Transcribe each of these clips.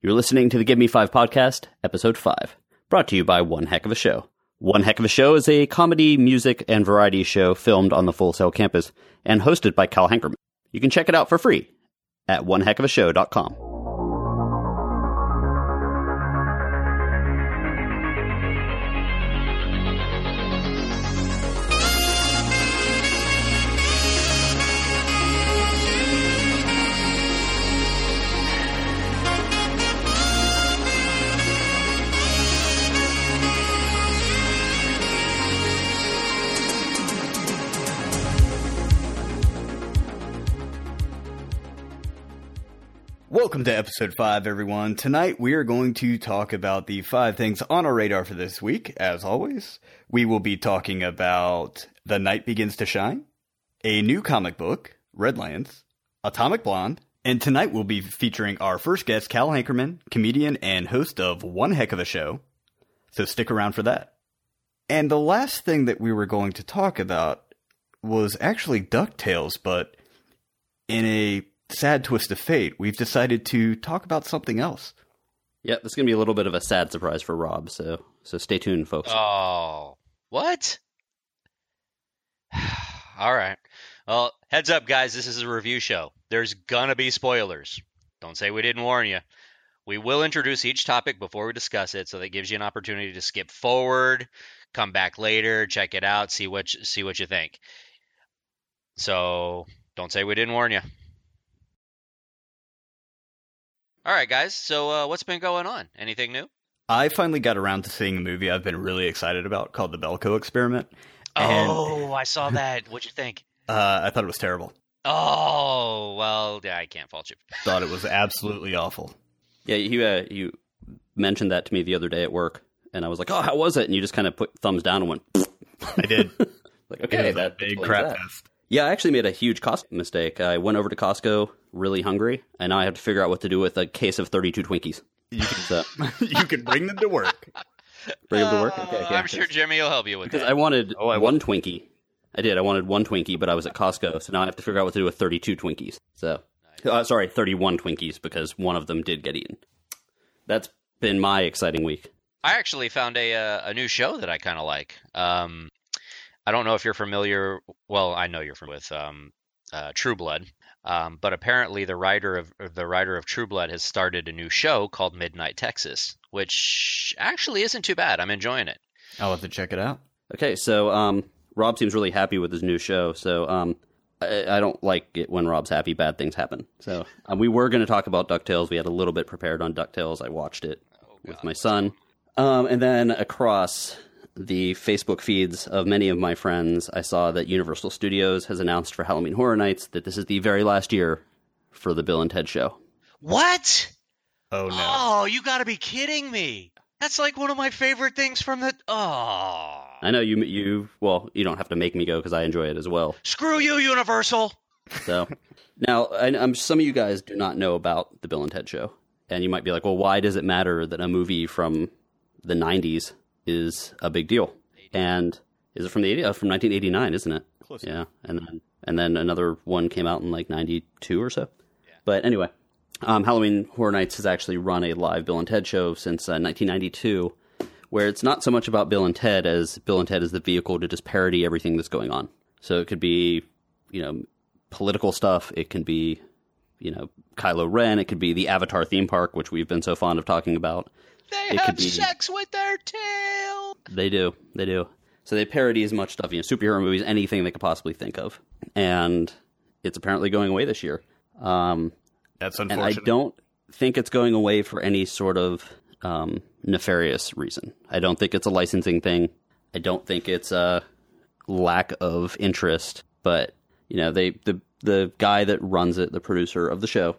You're listening to the Give Me Five podcast, episode five, brought to you by One Heck of a Show. One Heck of a Show is a comedy, music, and variety show filmed on the Full Sail campus and hosted by Cal Hankerman. You can check it out for free at oneheckofashow.com. Welcome to episode 5, everyone. Tonight we are going to talk about the five things on our radar for this week. As always, we will be talking about The Night Begins to Shine, a new comic book, Redlands, Atomic Blonde, and tonight we'll be featuring our first guest, Cal Hankerman, comedian and host of One Heck of a Show. So stick around for that. And the last thing that we were going to talk about was actually DuckTales, but in a sad twist of fate, we've decided to talk about something else. Yeah, this is going to be a little bit of a sad surprise for Rob, so so stay tuned, folks. Oh, what? All right. Well, heads up, guys. This is a review show. There's gonna be spoilers. Don't say we didn't warn you. We will introduce each topic before we discuss it, so that gives you an opportunity to skip forward, come back later, check it out, see what you, see what you think. So don't say we didn't warn you. All right, guys. So uh, what's been going on? Anything new? I finally got around to seeing a movie I've been really excited about called The Belko Experiment. And, Oh, I saw that. What'd you think? uh, I thought it was terrible. Oh, well, yeah, I can't fault you. Thought it was absolutely awful. Yeah, you uh, you mentioned that to me the other day at work, and I was like, "Oh, how was it?" And you just kind of put thumbs down and went, I did. like, "Okay, was a that big crap that." fest. Yeah, I actually made a huge Costco mistake. I went over to Costco really hungry, and now I have to figure out what to do with a case of 32 Twinkies. You can, So, you can bring them to work. bring them to work. Uh, Okay, I'm sure Jimmy will help you with Because. I wanted Oh, I one Twinkie. I did. I wanted one Twinkie, but I was at Costco, so now I have to figure out what to do with 32 Twinkies. So, uh, sorry, 31 Twinkies because one of them did get eaten. That's been my exciting week. I actually found a uh, a new show that I kind of like. Um, I don't know if you're familiar. Well, I know you're familiar with um, uh, True Blood, um, but apparently the writer of the writer of True Blood has started a new show called Midnight Texas, which actually isn't too bad. I'm enjoying it. I'll have to check it out. Okay, so um, Rob seems really happy with his new show. So um, I, I don't like it when Rob's happy, bad things happen. So um, we were going to talk about Ducktales. We had a little bit prepared on Ducktales. I watched it with my son, um, and then across the Facebook feeds of many of my friends, I saw that Universal Studios has announced for Halloween Horror Nights that this is the very last year for the Bill and Ted show. What? Oh, no. Oh, you got to be kidding me! That's like one of my favorite things from the. Oh, I know you you well you don't have to make me go because I enjoy it as well. screw you, Universal. So now, I, I'm some of you guys do not know about the Bill and Ted Show, and you might be like, "Well, why does it matter that a movie from the '90s is a big deal?" And is it from the 80, uh, from 1989? Isn't it? Close Yeah, and then and then another one came out in like '92 or so. But anyway, um, Halloween Horror Nights has actually run a live Bill and Ted show since uh, 1992, where it's not so much about Bill and Ted as Bill and Ted is the vehicle to just parody everything that's going on. So it could be, you know, political stuff. It can be, you know, Kylo Ren. It could be the Avatar theme park, which we've been so fond of talking about. They It could have be- sex with their tail. They do. They do. So they parody as much stuff, you know, superhero movies, anything they could possibly think of. And it's apparently going away this year. Um, That's and I don't think it's going away for any sort of um, nefarious reason. I don't think it's a licensing thing. I don't think it's a lack of interest. But you know, they the the guy that runs it, the producer of the show,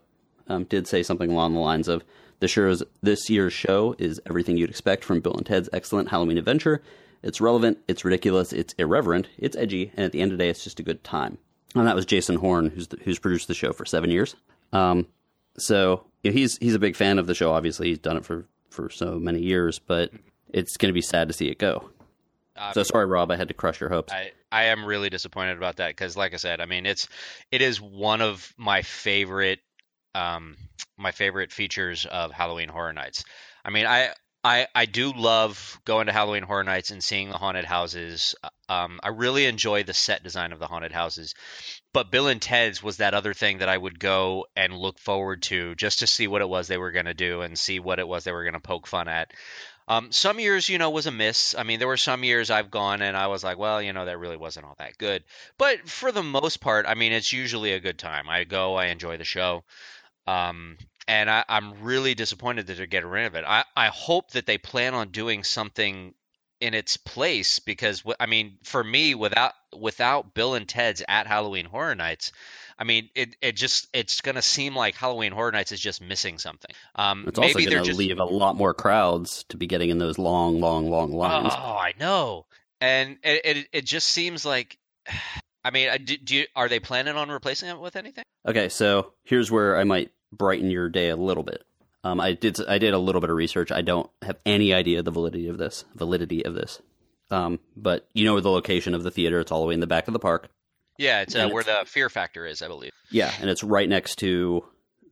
um, did say something along the lines of this year's this year's show is everything you'd expect from Bill and Ted's excellent Halloween adventure. It's relevant, it's ridiculous, it's irreverent, it's edgy, and at the end of the day, it's just a good time. And that was Jason Horn, who's the, who's produced the show for seven years. Um, so you know, he's he's a big fan of the show. Obviously, he's done it for for so many years, but it's going to be sad to see it go. Uh, So sorry, Rob, I had to crush your hopes. I, I am really disappointed about that because, like I said, I mean it's it is one of my favorite um, my favorite features of Halloween Horror Nights. I mean, I I I do love going to Halloween Horror Nights and seeing the haunted houses. Um, I really enjoy the set design of the haunted houses. But Bill and Ted's was that other thing that I would go and look forward to just to see what it was they were going to do and see what it was they were going to poke fun at. Um, some years, you know, was a miss. I mean, there were some years I've gone and I was like, well, you know, that really wasn't all that good. But for the most part, I mean, it's usually a good time. I go, I enjoy the show. Um, and I, am really disappointed that they're getting rid of it. I, I hope that they plan on doing something in its place because I mean, for me, without without Bill and Ted's at Halloween Horror Nights, I mean, it, it just it's going to seem like Halloween Horror Nights is just missing something. Um, it's also going to just... leave a lot more crowds to be getting in those long, long, long lines. Oh, I know, and it it, it just seems like. I mean, do, do you, are they planning on replacing it with anything? Okay, so here's where I might brighten your day a little bit. Um, I did I did a little bit of research. I don't have any idea the validity of this validity of this. Um, but you know the location of the theater. It's all the way in the back of the park. Yeah, it's, uh, where it's, the Fear Factor is, I believe. Yeah, and it's right next to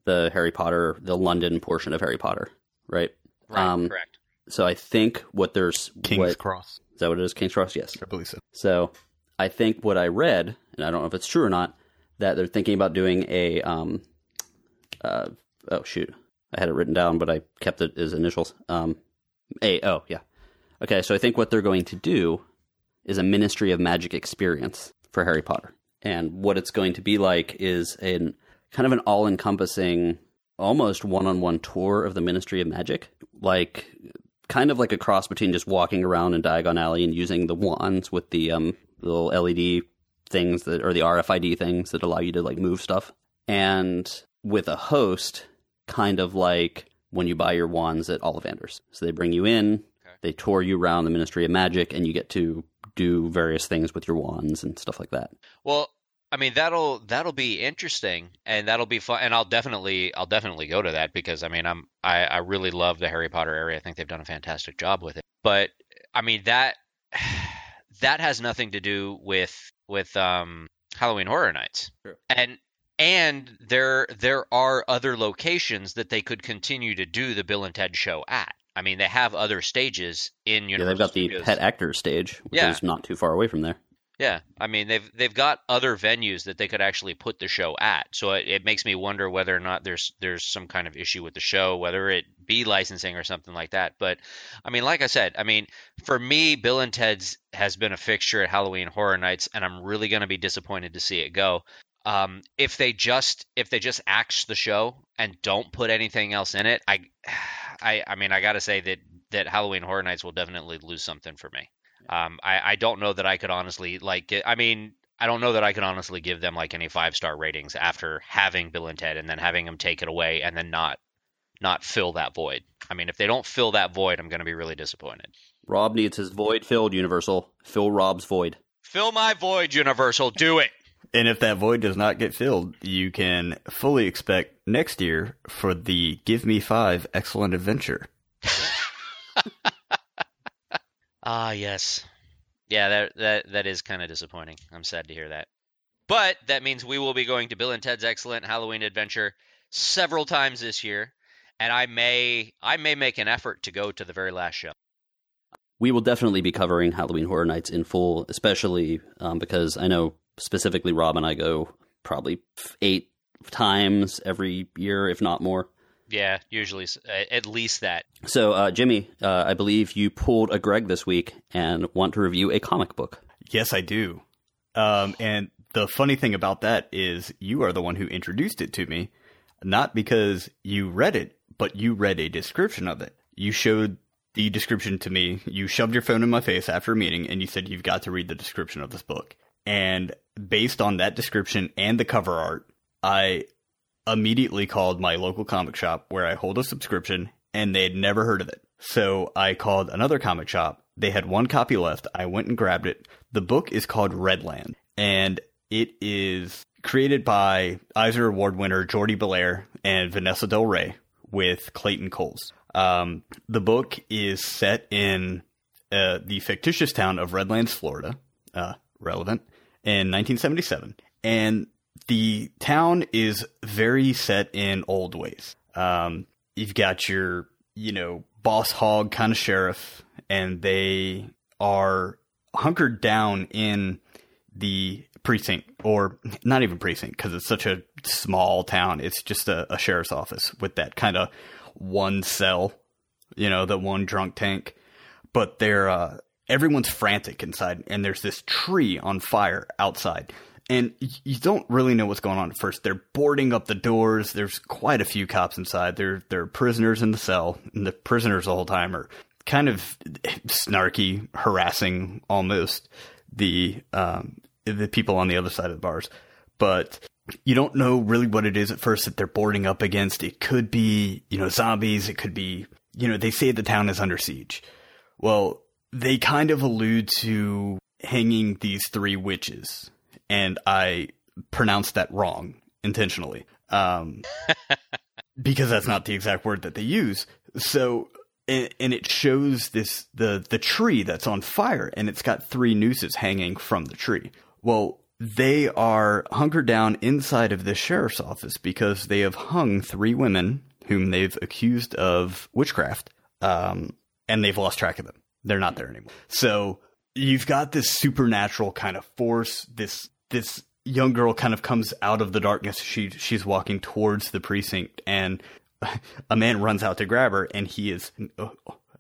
the Harry Potter, the London portion of Harry Potter, right? Right, um, correct. So I think what there's King's what, Cross. Is that what it is? King's Cross. Yes, I believe so. So I think what I read, and I don't know if it's true or not, that they're thinking about doing a um, uh, oh shoot, I had it written down, but I kept it as initials. Um, A. Oh yeah. Okay, so I think what they're going to do is a Ministry of Magic experience for Harry Potter, and what it's going to be like is an kind of an all-encompassing, almost one-on-one tour of the Ministry of Magic, like kind of like a cross between just walking around in Diagon Alley and using the wands with the um, little LED things that or the RFID things that allow you to like move stuff, and with a host, kind of like when you buy your wands at Ollivander's. So they bring you in, okay. they tour you around the Ministry of Magic, and you get to do various things with your wands and stuff like that. Well, I mean that'll that'll be interesting and that'll be fun and I'll definitely I'll definitely go to that because I mean I'm I, I really love the Harry Potter area. I think they've done a fantastic job with it. But I mean that that has nothing to do with with um Halloween Horror Nights. Sure. And and there there are other locations that they could continue to do the Bill and Ted show at. I mean, they have other stages in Universal. Yeah, they've got Studios. the Pet Actors stage, which yeah. is not too far away from there. Yeah, I mean they've they've got other venues that they could actually put the show at. So it, it, makes me wonder whether or not there's there's some kind of issue with the show, whether it be licensing or something like that. But I mean, like I said, I mean for me, Bill and Ted's has been a fixture at Halloween Horror Nights, and I'm really going to be disappointed to see it go. Um, if they just if they just axe the show and don't put anything else in it, I, I, I mean, I got to say that that Halloween Horror Nights will definitely lose something for me. Um, I, I don't know that I could honestly like. I mean, I don't know that I could honestly give them like any five star ratings after having Bill and Ted and then having them take it away and then not not fill that void. I mean, if they don't fill that void, I'm going to be really disappointed. Rob needs his void filled. Universal, fill Rob's void. Fill my void, Universal. Do it. And if that void does not get filled, you can fully expect next year for the Give Me Five Excellent Adventure. ah, yes. Yeah, that that that is kind of disappointing. I'm sad to hear that. But that means we will be going to Bill and Ted's Excellent Halloween Adventure several times this year, and I may I may make an effort to go to the very last show. We will definitely be covering Halloween Horror Nights in full, especially um, because I know specifically Rob and I go probably eight times every year, if not more. Yeah, usually at least that. So, uh, Jimmy, uh, I believe you pulled a Greg this week and want to review a comic book. Yes, I do. Um, and the funny thing about that is you are the one who introduced it to me, not because you read it, but you read a description of it. You showed the description to me. You shoved your phone in my face after a meeting and you said, You've got to read the description of this book. And based on that description and the cover art, I immediately called my local comic shop where I hold a subscription and they had never heard of it. So I called another comic shop. They had one copy left. I went and grabbed it. The book is called Redland and it is created by Eisner Award winner Jordie Bellaire and Vanessa Del Rey with Clayton Cowles. Um, the book is set in uh, the fictitious town of Redlands, Florida. Uh, relevant in 1977. And the town is very set in old ways. Um, you've got your, you know, boss hog kind of sheriff, and they are hunkered down in the precinct, or not even precinct, because it's such a small town. It's just a, a sheriff's office with that kind of one cell, you know, the one drunk tank. But they're uh, everyone's frantic inside, and there's this tree on fire outside. And you don't really know what's going on at first. They're boarding up the doors. There's quite a few cops inside. They're they're prisoners in the cell, and the prisoners the whole time are kind of snarky, harassing almost the um, the people on the other side of the bars. But you don't know really what it is at first that they're boarding up against. It could be you know zombies. It could be you know they say the town is under siege. Well, they kind of allude to hanging these three witches, and I pronounced that wrong intentionally. Um, because that's not the exact word that they use. So, and, and, it shows this the the tree that's on fire, and it's got three nooses hanging from the tree. Well, they are hunkered down inside of the sheriff's office because they have hung three women whom they've accused of witchcraft, um, and they've lost track of them they're not there anymore. So you've got this supernatural kind of force. This this young girl kind of comes out of the darkness. She she's walking towards the precinct, and a man runs out to grab her, and he is uh,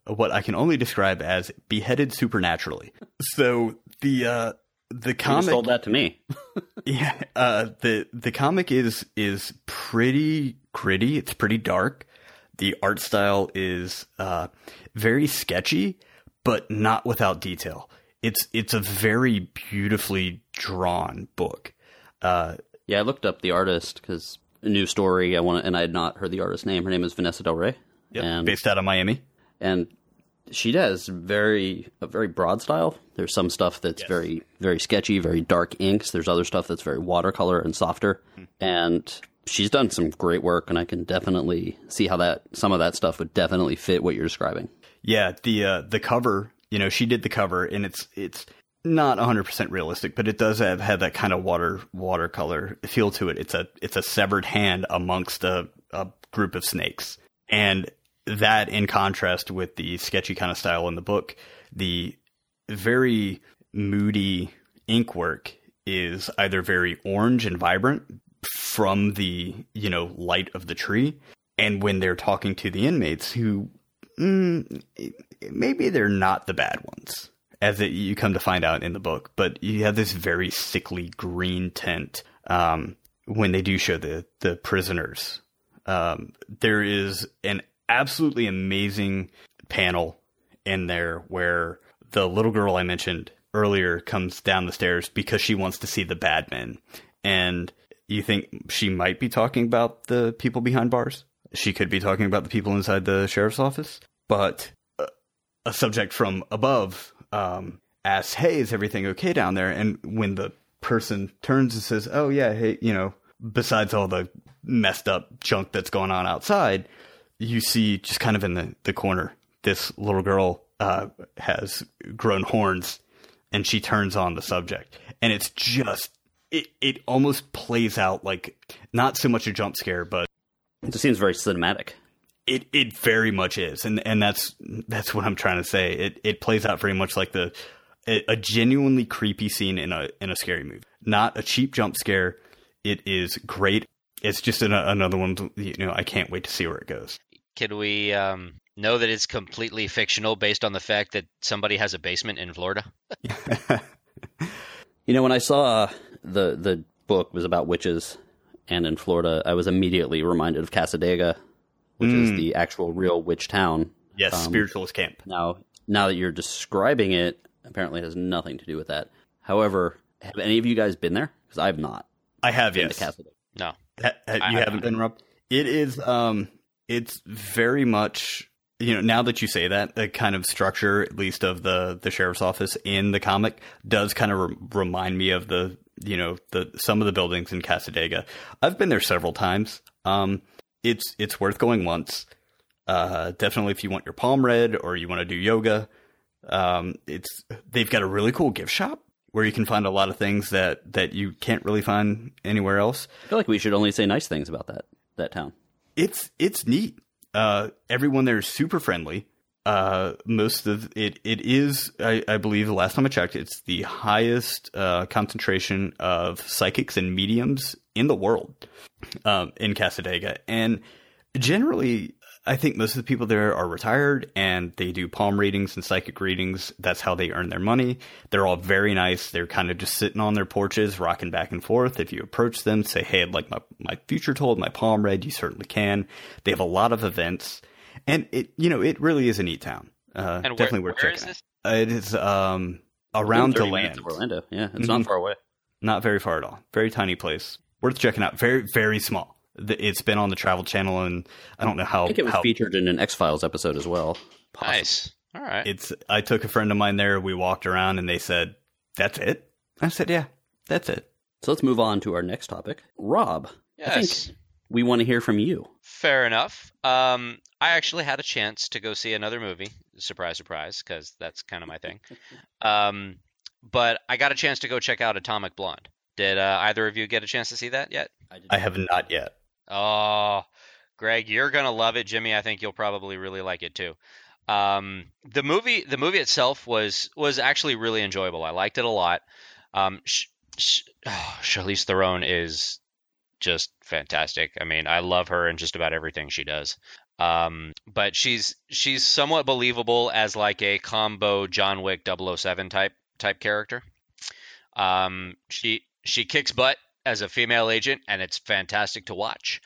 what I can only describe as beheaded supernaturally. So the uh, the comic told that to me. yeah, uh, the the comic is is pretty gritty. It's pretty dark. The art style is uh, very sketchy, but not without detail. It's it's a very beautifully drawn book. Uh, yeah, I looked up the artist because a new story. I want, and I had not heard the artist's name. Her name is Vanessa Del Rey, yep, and based out of Miami. And she does very a very broad style. There's some stuff that's yes. very very sketchy, very dark inks. There's other stuff that's very watercolor and softer. Mm-hmm. And she's done some great work, and I can definitely see how that some of that stuff would definitely fit what you're describing. Yeah, the uh, the cover, you know, she did the cover, and it's it's not 100% realistic, but it does have, have that kind of water watercolor feel to it. It's a it's a severed hand amongst a, a group of snakes, and that in contrast with the sketchy kind of style in the book, the very moody ink work is either very orange and vibrant from the you know light of the tree and when they're talking to the inmates who mm, maybe they're not the bad ones, as it, you come to find out in the book. But you have this very sickly green tint um, when they do show the the prisoners. Um, there is an absolutely amazing panel in there where the little girl I mentioned earlier comes down the stairs because she wants to see the bad men. And you think she might be talking about the people behind bars? She could be talking about the people inside the sheriff's office, but a subject from above um, asks, "Hey, is everything okay down there?" And when the person turns and says, "Oh yeah, hey, you know, besides all the messed up junk that's going on outside, you see just kind of in the the corner this little girl uh, has grown horns, and she turns on the subject, and it's just." It, it almost plays out like not so much a jump scare, but it just seems very cinematic. It it very much is, and and that's that's what I'm trying to say. It it plays out very much like the a genuinely creepy scene in a in a scary movie, not a cheap jump scare. It is great. It's just an, another one. You know, I can't wait to see where it goes. Can we um, know that it's completely fictional based on the fact that somebody has a basement in Florida? you know, when I saw the the book was about witches and in Florida, I was immediately reminded of Cassadaga, which mm. is the actual real witch town. Yes, um, spiritualist camp. Now, now that you're describing it, apparently it has nothing to do with that. However, have any of you guys been there? Because I have not. I have, yes. No. Ha- ha- you haven't been, Rob? It is, um, it's very much you know now that you say that the kind of structure at least of the the sheriff's office in the comic does kind of re- remind me of the you know the some of the buildings in Cassadaga. I've been there several times. Um, it's it's worth going once. Uh, definitely if you want your palm read or you want to do yoga. Um, it's they've got a really cool gift shop where you can find a lot of things that that you can't really find anywhere else. I feel like we should only say nice things about that that town. It's it's neat. Uh, everyone there is super friendly. Uh, most of it it is I, I believe the last time I checked, it's the highest uh, concentration of psychics and mediums in the world um, in Cassadaga, and generally I think most of the people there are retired and they do palm readings and psychic readings. That's how they earn their money. They're all very nice. They're kind of just sitting on their porches, rocking back and forth. If you approach them, say, Hey, I'd like my, my future told, my palm read, you certainly can. They have a lot of events and it, you know, it really is a neat town. Uh, And where- definitely worth where checking is out. It is, um, around the land. Orlando. Yeah, it's Mhm. not far away. Not very far at all. Very tiny place. Worth checking out. Very, very small. It's been on the Travel Channel, and I don't know how. I think it was how featured in an X Files episode as well. possibly. Nice. All right. it's I took a friend of mine there. We walked around and they said, "That's it." I said, "Yeah, that's it." So let's move on to our next topic. Rob, I think yes. we want to hear from you. Fair enough. Um, I actually had a chance to go see another movie. Surprise, surprise, because that's kind of my thing. Um, but I got a chance to go check out Atomic Blonde. Did uh, either of you get a chance to see that yet? I, I have not yet. Oh, Greg, you're gonna love it. Jimmy, I think you'll probably really like it too. Um, the movie, the movie itself was was actually really enjoyable. I liked it a lot. Um, sh- sh- oh, Charlize Theron is just fantastic. I mean, I love her in just about everything she does. Um, but she's she's somewhat believable as like a combo John Wick 007 type type character. Um, she she kicks butt as a female agent, and it's fantastic to watch.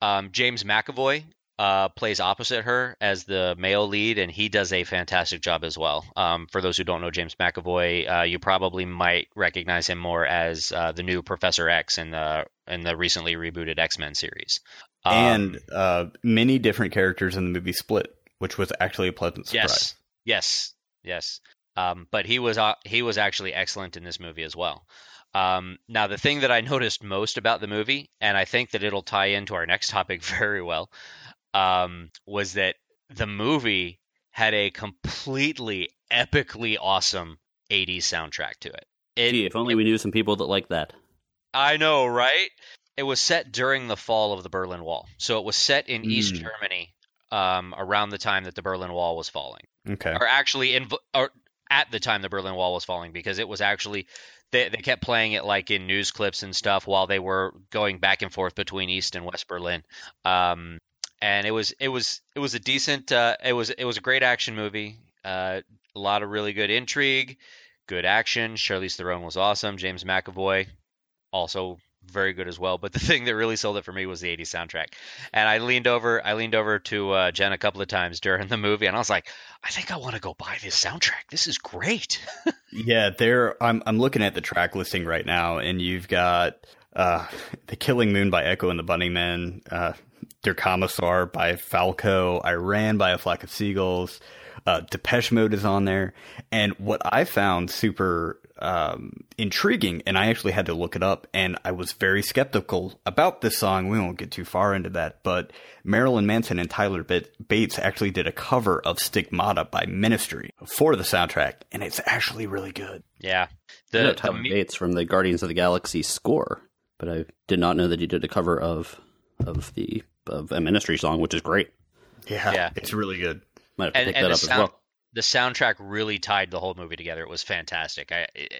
Um, James McAvoy uh, plays opposite her as the male lead, and he does a fantastic job as well. Um, for those who don't know James McAvoy, uh, you probably might recognize him more as uh, the new Professor X in the in the recently rebooted X Men series. Um, and uh, many different characters in the movie Split, which was actually a pleasant surprise. Yes, yes, yes. Um, but he was uh, he was actually excellent in this movie as well. Um, now, the thing that I noticed most about the movie, and I think that it'll tie into our next topic very well, um, was that the movie had a completely epically awesome 80s soundtrack to it. It, Gee, if only we knew some people that like that. I know, right? It was set during the fall of the Berlin Wall, so it was set in East Mm. Germany um, around the time that the Berlin Wall was falling Okay. or actually in or at the time the Berlin Wall was falling because it was actually they they kept playing it like in news clips and stuff while they were going back and forth between East and West Berlin. Um, and it was it was it was a decent uh, it was it was a great action movie. Uh, a lot of really good intrigue, good action. Charlize Theron was awesome. James McAvoy also very good as well. But the thing that really sold it for me was the 80s soundtrack. And I leaned over, I leaned over to uh, Jen a couple of times during the movie, and I was like, I think I want to go buy this soundtrack. This is great. Yeah, there. I'm I'm looking at the track listing right now, and you've got uh, "The Killing Moon" by Echo and the Bunnymen, uh, "Der Kommissar" by Falco, "I Ran" by A Flock of Seagulls, uh, Depeche Mode is on there, and what I found super um, intriguing, and I actually had to look it up, and I was very skeptical about this song. We won't get too far into that, but Marilyn Manson and Tyler Bates actually did a cover of "Stigmata" by Ministry for the soundtrack, and it's actually really good. Yeah. I know The, the Tyler Bates from the Guardians of the Galaxy score, but I did not know that he did a cover of of the of a Ministry song, which is great. Yeah, Yeah. it's really good. Might have to and, pick and that the up as well. The soundtrack really tied the whole movie together. It was fantastic. I it,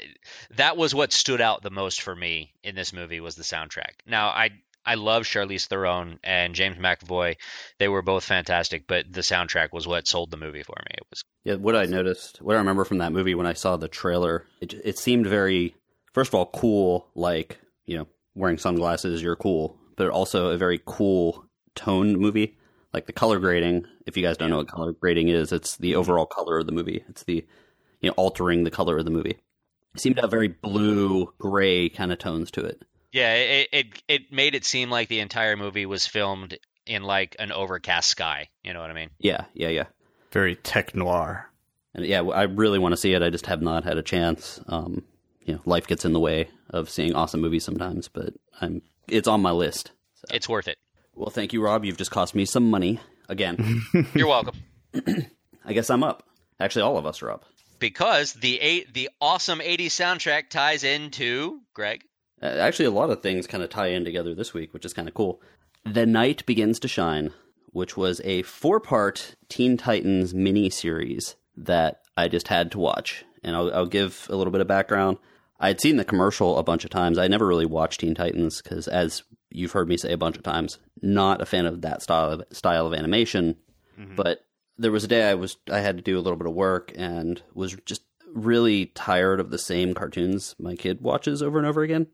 that was what stood out the most for me in this movie was the soundtrack. Now I I love Charlize Theron and James McAvoy. They were both fantastic, but the soundtrack was what sold the movie for me. It was Yeah, what I noticed, what I remember from that movie when I saw the trailer, it, it seemed very, first of all, cool. Like you know, wearing sunglasses, you're cool, but also a very cool tone movie. Like the color grading. If you guys don't know what color grading is, it's the overall color of the movie. It's the you know altering the color of the movie. It seemed to have very blue, gray kind of tones to it. yeah. It, it it made it seem like the entire movie was filmed in like an overcast sky. You know what I mean? Yeah, yeah, yeah. Very tech noir. And yeah, I really want to see it. I just have not had a chance. Um, you know, life gets in the way of seeing awesome movies sometimes, but I'm it's on my list. It's worth it. Well, thank you, Rob. You've just cost me some money again. You're welcome. I guess I'm up. Actually, all of us are up. because the eight, the awesome 80s soundtrack ties into Greg. Uh, actually, a lot of things kind of tie in together this week, which is kind of cool. The Night Begins to Shine, which was a four part Teen Titans mini series that I just had to watch. And I'll, I'll give a little bit of background. I'd seen the commercial a bunch of times. I never really watched Teen Titans because, as you've heard me say a bunch of times, not a fan of that style of style of animation. Mm-hmm. But there was a day I was I had to do a little bit of work and was just really tired of the same cartoons my kid watches over and over again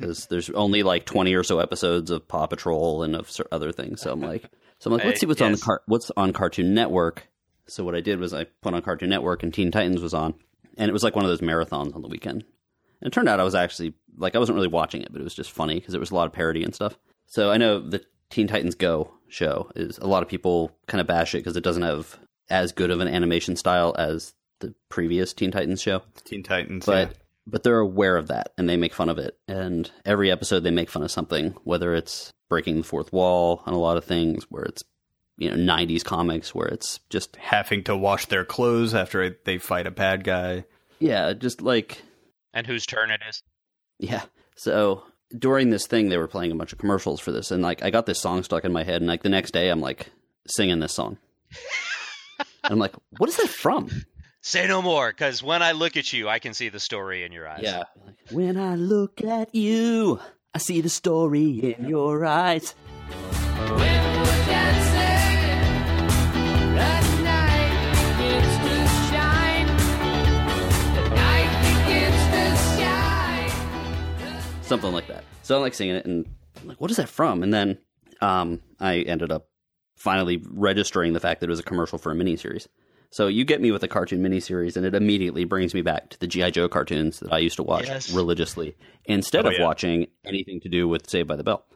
because there's only like 20 or so episodes of Paw Patrol and of other things. So I'm like, so I'm like, let's see what's on the yes. car- what's on Cartoon Network. So what I did was I put on Cartoon Network and Teen Titans was on, and it was like one of those marathons on the weekend. And it turned out I was actually like I wasn't really watching it, but it was just funny because it was a lot of parody and stuff. So I know the Teen Titans Go show is a lot of people kind of bash it because it doesn't have as good of an animation style as the previous Teen Titans show Teen Titans. but yeah. but they're aware of that and they make fun of it and every episode they make fun of something whether it's breaking the fourth wall on a lot of things where it's you know 90s comics where it's just having to wash their clothes after they fight a bad guy. yeah just like And whose turn it is? yeah. So during this thing they were playing a bunch of commercials for this and like i got this song stuck in my head and like the next day i'm like singing this song. And i'm like what is that from? Say no more, because when I look at you, I can see the story in your eyes. yeah. When i look at you i see the story in your eyes something like that. So I'm like singing it, and I'm like, what is that from? And then um, I ended up finally registering the fact that it was a commercial for a miniseries. So you get me with a cartoon miniseries, and it immediately brings me back to the GI Joe cartoons that I used to watch Yes. religiously, instead Oh, of yeah. watching anything to do with Saved by the Bell.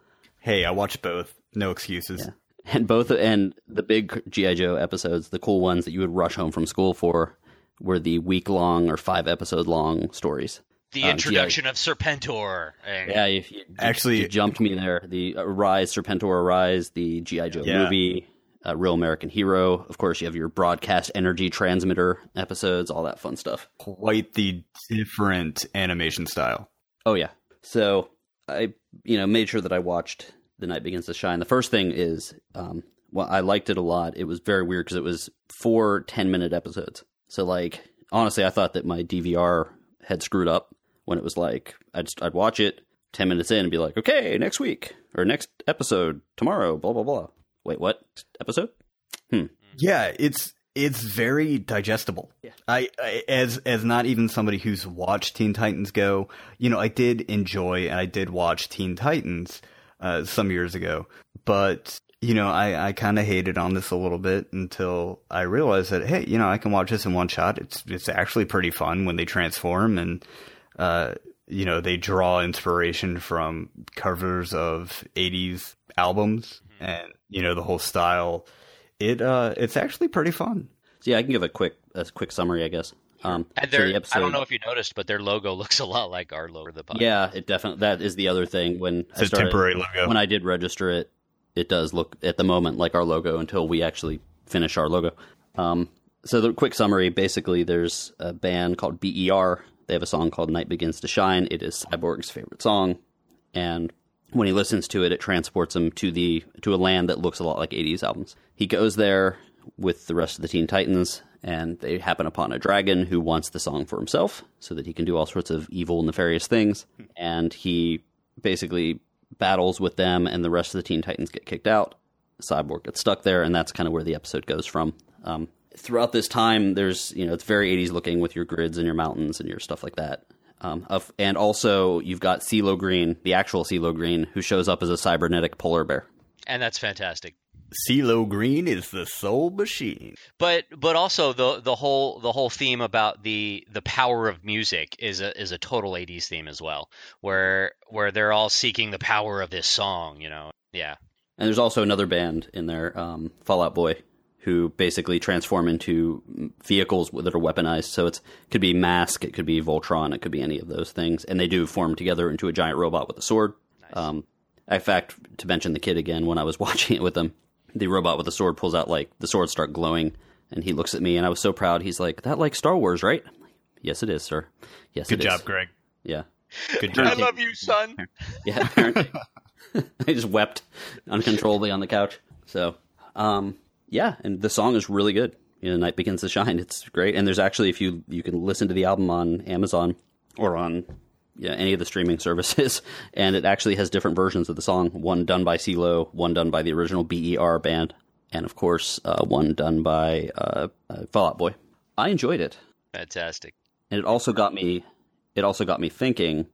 Hey, I watched both. No excuses. Yeah. And both and the big GI Joe episodes, the cool ones that you would rush home from school for, were the week long or five episode long stories. The Um, introduction of Serpentor. And Yeah, if you, you- Actually- you jumped me there. The uh, Rise, Serpentor Rise, the GI Joe Yeah. movie, uh, Real American Hero. Of course, you have your broadcast energy transmitter episodes, all that fun stuff. Quite the different animation style. Oh yeah. So I, you know, made sure that I watched The Night Begins to Shine. The first thing is, um, well, I liked it a lot. It was very weird because it was four 10 minute episodes. So like, honestly, I thought that my DVR had screwed up when it was like, I'd, I'd watch it 10 minutes in and be like, okay, next week or next episode tomorrow, blah, blah, blah. Wait, what? Episode? Yeah, it's it's very digestible. Yeah. I, I as as not even somebody who's watched Teen Titans Go, you know, I did enjoy and I did watch Teen Titans uh, some years ago, but you know, I I kind of hated on this a little bit until I realized that hey, you know, I can watch this in one shot. It's it's actually pretty fun when they transform and uh you know, they draw inspiration from covers of 80s albums and you know the whole style it uh it's actually pretty fun. So yeah, I can give a quick, a quick summary, I guess. Um, And so their, the episode, I don't know if you noticed, but their logo looks a lot like our logo. The podcast. Yeah, it definitely that is the other thing when It's I a started, temporary logo. When I did register it, it does look at the moment like our logo until we actually finish our logo. Um, so the quick summary: basically, there's a band called BER. They have a song called "Night Begins to Shine." It is Cyborg's favorite song, and when he listens to it, it transports him to the to a land that looks a lot like '80s albums. He goes there with the rest of the Teen Titans, and they happen upon a dragon who wants the song for himself, so that he can do all sorts of evil, nefarious things. And he basically battles with them, and the rest of the Teen Titans get kicked out. Cyborg gets stuck there, and that's kind of where the episode goes from. Um, throughout this time, there's you know it's very 80s looking with your grids and your mountains and your stuff like that. Um, of, and also you've got CeeLo Green, the actual CeeLo Green, who shows up as a cybernetic polar bear. and that's fantastic. CeeLo Green is the soul machine. But but also the the whole the whole theme about the the power of music is a is a total 80s theme as well, where where they're all seeking the power of this song. You know, yeah. And there's also another band in there, um, Fall Out Boy, who basically transform into vehicles that are weaponized. So it could be Mask, it could be Voltron, it could be any of those things, and they do form together into a giant robot with a sword. Um, in fact, to mention the kid again, when I was watching it with them, the robot with the sword pulls out like the swords start glowing And he looks at me, and I was so proud. He's like, "That like Star Wars, right?" I'm like, "Yes, it is, sir. Yes, Good it is." job, Greg. Yeah, Good job. I love you, son. yeah. apparently. I just wept uncontrollably on the couch. So, um, yeah, and the song is really good. You know, Night Begins to Shine. It's great, and there's actually if you you can listen to the album on Amazon or on yeah, any of the streaming services, and it actually has different versions of the song. One done by CeeLo, one done by the original BER band, and of course, uh, one done by uh, uh, Fall Out Boy. I enjoyed it, Fantastic. and it also got me. It also got me thinking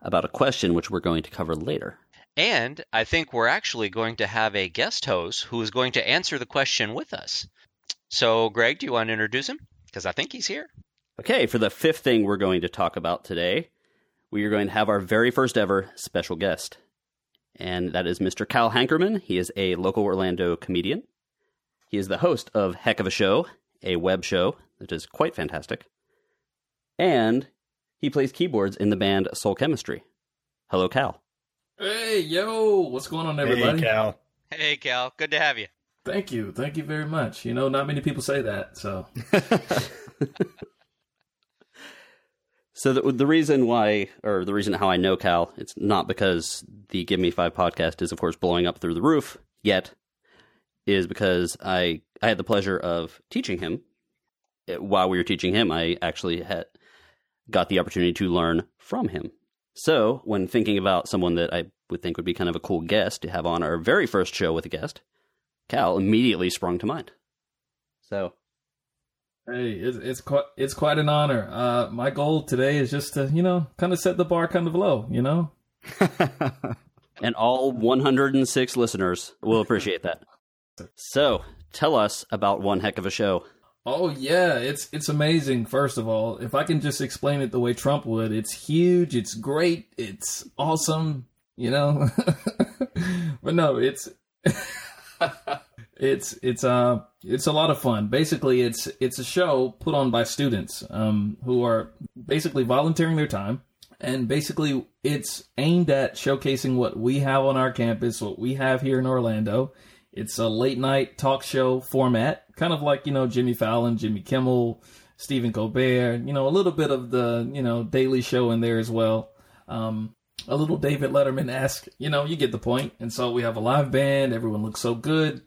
about a question which we're going to cover later. And I think we're actually going to have a guest host who is going to answer the question with us. So, Greg, do you want to introduce him? Because I think he's here. Okay, for the fifth thing we're going to talk about today, we are going to have our very first ever special guest. And that is Mr. Cal Hankerman. He is a local Orlando comedian. He is the host of Heck of a Show, a web show that is quite fantastic. And he plays keyboards in the band Soul Chemistry. Hello, Cal. Hey, yo, what's going on, everybody? Hey, everybody? Cal. Hey, Cal. Good to have you. Thank you. Thank you very much. You know, not many people say that, so. So the, the reason why, or the reason how I know Cal, it's not because the Give Me Five podcast is, of course, blowing up through the roof yet, is because I I had the pleasure of teaching him. While we were teaching him, I actually had got the opportunity to learn from him. So when thinking about someone that I would think would be kind of a cool guest to have on our very first show with a guest, Cal immediately sprung to mind. So Hey, it's it's quite it's quite an honor. Uh, my goal today is just to you know kind of set the bar kind of low. You know, and all 106 listeners will appreciate that. So, tell us about one heck of a show. Oh yeah, it's it's amazing. First of all, if I can just explain it the way Trump would, it's huge, it's great, it's awesome, you know. but no, it's it's it's uh it's a lot of fun. Basically, it's it's a show put on by students um who are basically volunteering their time and basically it's aimed at showcasing what we have on our campus, what we have here in Orlando. It's a late night talk show format, kind of like, you know, Jimmy Fallon, Jimmy Kimmel, Stephen Colbert, you know, a little bit of the, you know, Daily Show in there as well. Um, a little David Letterman esque, you know, you get the point. And so we have a live band, everyone looks so good.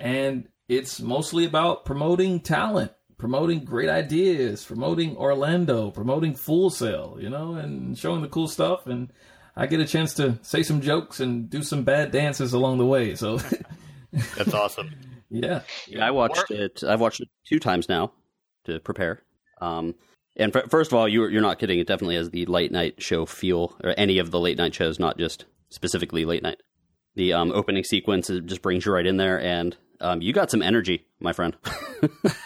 And it's mostly about promoting talent, promoting great ideas, promoting Orlando, promoting Full Sail, you know, and showing the cool stuff. And I get a chance to say some jokes and do some bad dances along the way. So, That's awesome. yeah. Yeah, I watched it. I've watched it two times now to prepare. Um, and f- first of all, you're you're not kidding. It definitely has the late night show feel, or any of the late night shows, not just specifically late night. The um, opening sequence it just brings you right in there, and um, you got some energy, my friend.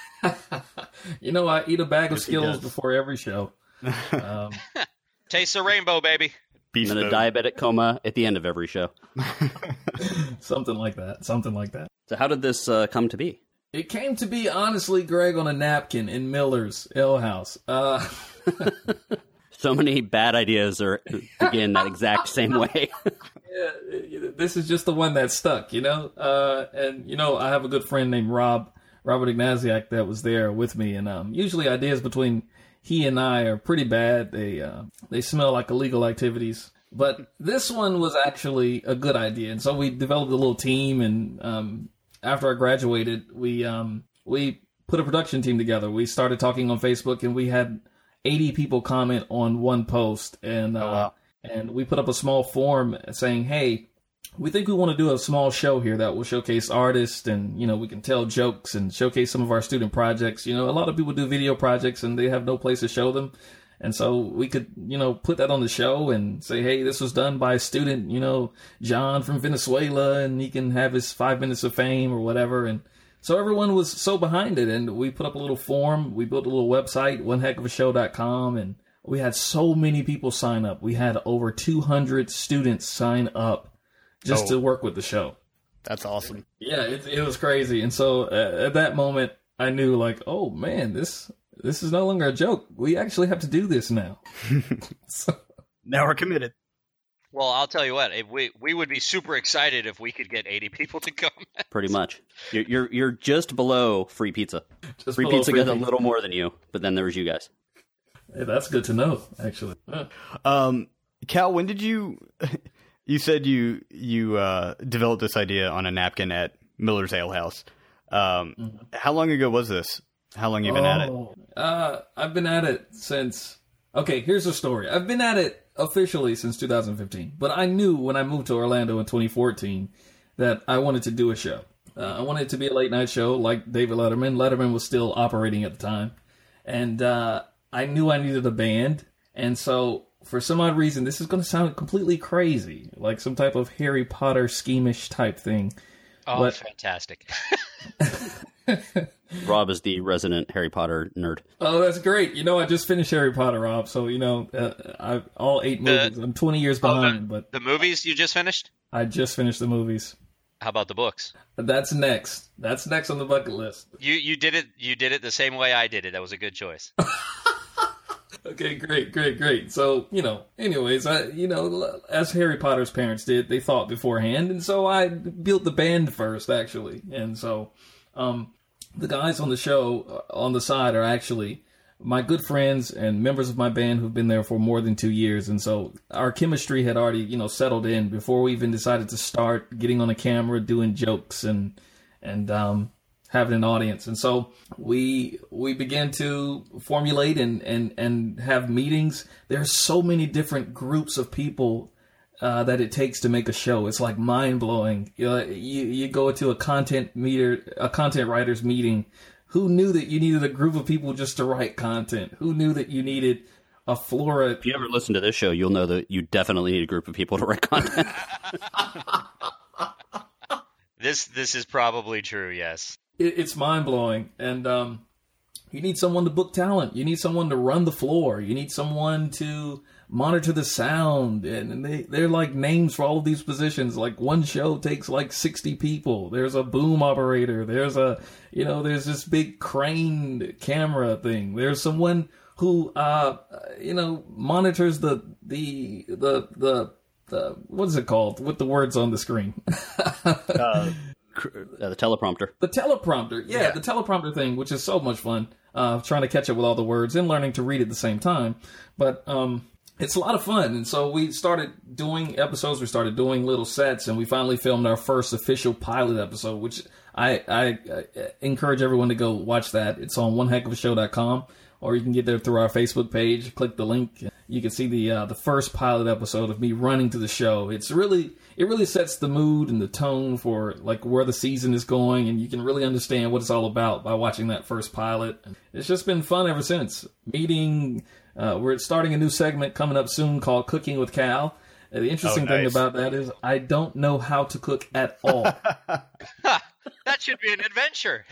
You know, I eat a bag of Yes, Skittles before every show. Um, Taste the rainbow, baby. Beast and then a diabetic coma at the end of every show. something like that. Something like that. So, how did this uh, come to be? It came to be honestly, Greg, on a napkin in Miller's Ale House. Uh, So many bad ideas are begin that exact same way. yeah, this is just the one that stuck, you know. Uh, and you know, I have a good friend named Rob, Robert Ignatiak, that was there with me. And um, usually, ideas between he and I are pretty bad. They uh, they smell like illegal activities. But this one was actually a good idea, and so we developed a little team. And um, after I graduated, we um, we put a production team together. We started talking on Facebook, and we had 80 people comment on one post, and uh, wow. and we put up a small form saying, "Hey, we think we want to do a small show here that will showcase artists, and you know, we can tell jokes and showcase some of our student projects. You know, a lot of people do video projects and they have no place to show them." And so we could, you know, put that on the show and say, hey, this was done by a student, you know, John from Venezuela, and he can have his five minutes of fame or whatever. And so everyone was so behind it. And we put up a little form. We built a little website, oneheckofashow.com. And we had so many people sign up. We had over 200 students sign up just Oh. to work with the show. That's awesome. Yeah, it, it was crazy. And so uh, at that moment, I knew like, oh man, this this is no longer a joke. We actually have to do this now. so, Now we're committed. Well, I'll tell you what. If we we would be super excited if we could get 80 people to come. Pretty much. You're you're, you're just below free pizza. Just Free pizza free gets a little more than you, but then there was you guys. Hey, that's good to know, actually. Um, Cal, when did you? You said you you uh, developed this idea on a napkin at Miller's Ale House. Um, How long ago was this? How long you been at it? Oh, Uh, I've been at it since. Okay, here's the story. I've been at it officially since 2015, but I knew when I moved to Orlando in 2014 that I wanted to do a show. Uh, I wanted it to be a late night show like David Letterman. Letterman was still operating at the time, and uh, I knew I needed a band, and so for some odd reason, this is going to sound completely crazy, like some type of Harry Potter schemish type thing. Oh, What? fantastic! Rob is the resident Harry Potter nerd. Oh, that's great. You know, I just finished Harry Potter, Rob. So you know, uh, I all eight The- movies. I'm 20 years Oh, the- behind, but The movies you just finished? I just finished the movies. How about the books? That's next. That's next on the bucket list. You you did it you did it the same way I did it. That was a good choice. Okay, great, great, great. So you know, anyways, I you know, as Harry Potter's parents did, they thought beforehand, and so I built the band first, actually, and so um, the guys on the show uh, on the side are actually my good friends and members of my band who've been there for more than two years, and so our chemistry had already you know settled in before we even decided to start getting on a camera, doing jokes, and and um, having an audience. And so we we began to formulate and and and have meetings. There's so many different groups of people uh, that it takes to make a show. It's like mind blowing. You, know, you you go to a content meter, a content writers meeting. Who knew that you needed a group of people just to write content? Who knew that you needed a flora? If you ever listen to this show, you'll know that you definitely need a group of people to write content. This this is probably true. Yes. It, it's mind blowing. And um, you need someone to book talent. You need someone to run the floor. You need someone to monitor the sound. And, and they they're like names for all of these positions. Like one show takes like sixty people. There's a boom operator. There's a you know there's this big crane camera thing. There's someone who uh you know monitors the the the the the what is it called with the words on the screen uh, the teleprompter. the teleprompter, yeah, the teleprompter thing, which is so much fun. Uh, trying to catch up with all the words and learning to read at the same time, but um, it's a lot of fun. And so we started doing episodes. We started doing little sets, and we finally filmed our first official pilot episode, which I, I, I encourage everyone to go watch that. It's on oneheckofashow.com, or you can get there through our Facebook page. Click the link. You can see the uh, the first pilot episode of me running to the show. It's really it really sets the mood and the tone for like where the season is going, and you can really understand what it's all about by watching that first pilot. It's just been fun ever since. Meeting, uh, we're starting a new segment coming up soon called Cooking with Cal. Uh, the interesting thing nice. about that is I don't know how to cook at all. That should be an adventure.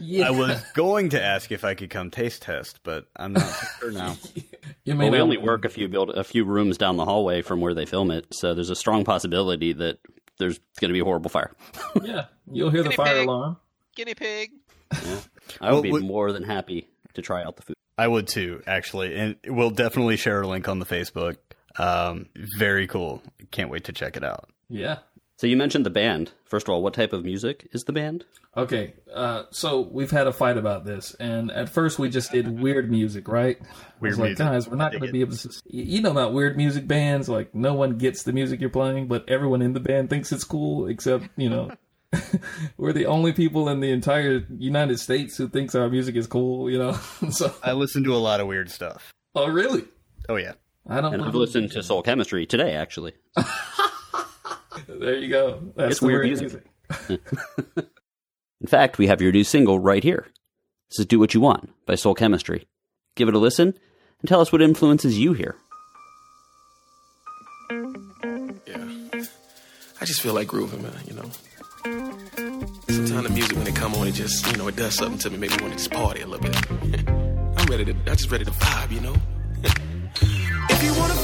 yeah, I was going to ask if I could come taste test, but I'm not sure now. you may Well, we only work a few build a few rooms down the hallway from where they film it, so there's a strong possibility that there's going to be a horrible fire. Yeah, you'll hear the fire pig. alarm. Guinea pig. I would Well, be would- more than happy to try out the food. I would too, actually, and we'll definitely share a link on the Facebook. Um, very cool. Can't wait to check it out. Yeah. So you mentioned the band. First of all, what type of music is the band? Okay, uh, so we've had a fight about this, and at first we just did weird music, right? I Weird was like, music. guys, we're not going to be able to. You know about weird music bands? Like, no one gets the music you're playing, but everyone in the band thinks it's cool, except you know, we're the only people in the entire United States who thinks our music is cool. You know, so I listen to a lot of weird stuff. oh really? Oh yeah. I don't. And I've listened to Soul Chemistry today, actually. There you go. That's It's weird weird music. In fact, we have your new single right here. This is Do What You Want by Soul Chemistry. Give it a listen and tell us what influences you here. Yeah. I just feel like grooving, man, you know. Sometimes the music when it come on, it just, you know, it does something to me, make me want to just party a little bit. I'm ready to, I'm just ready to vibe, you know. if you wanna feel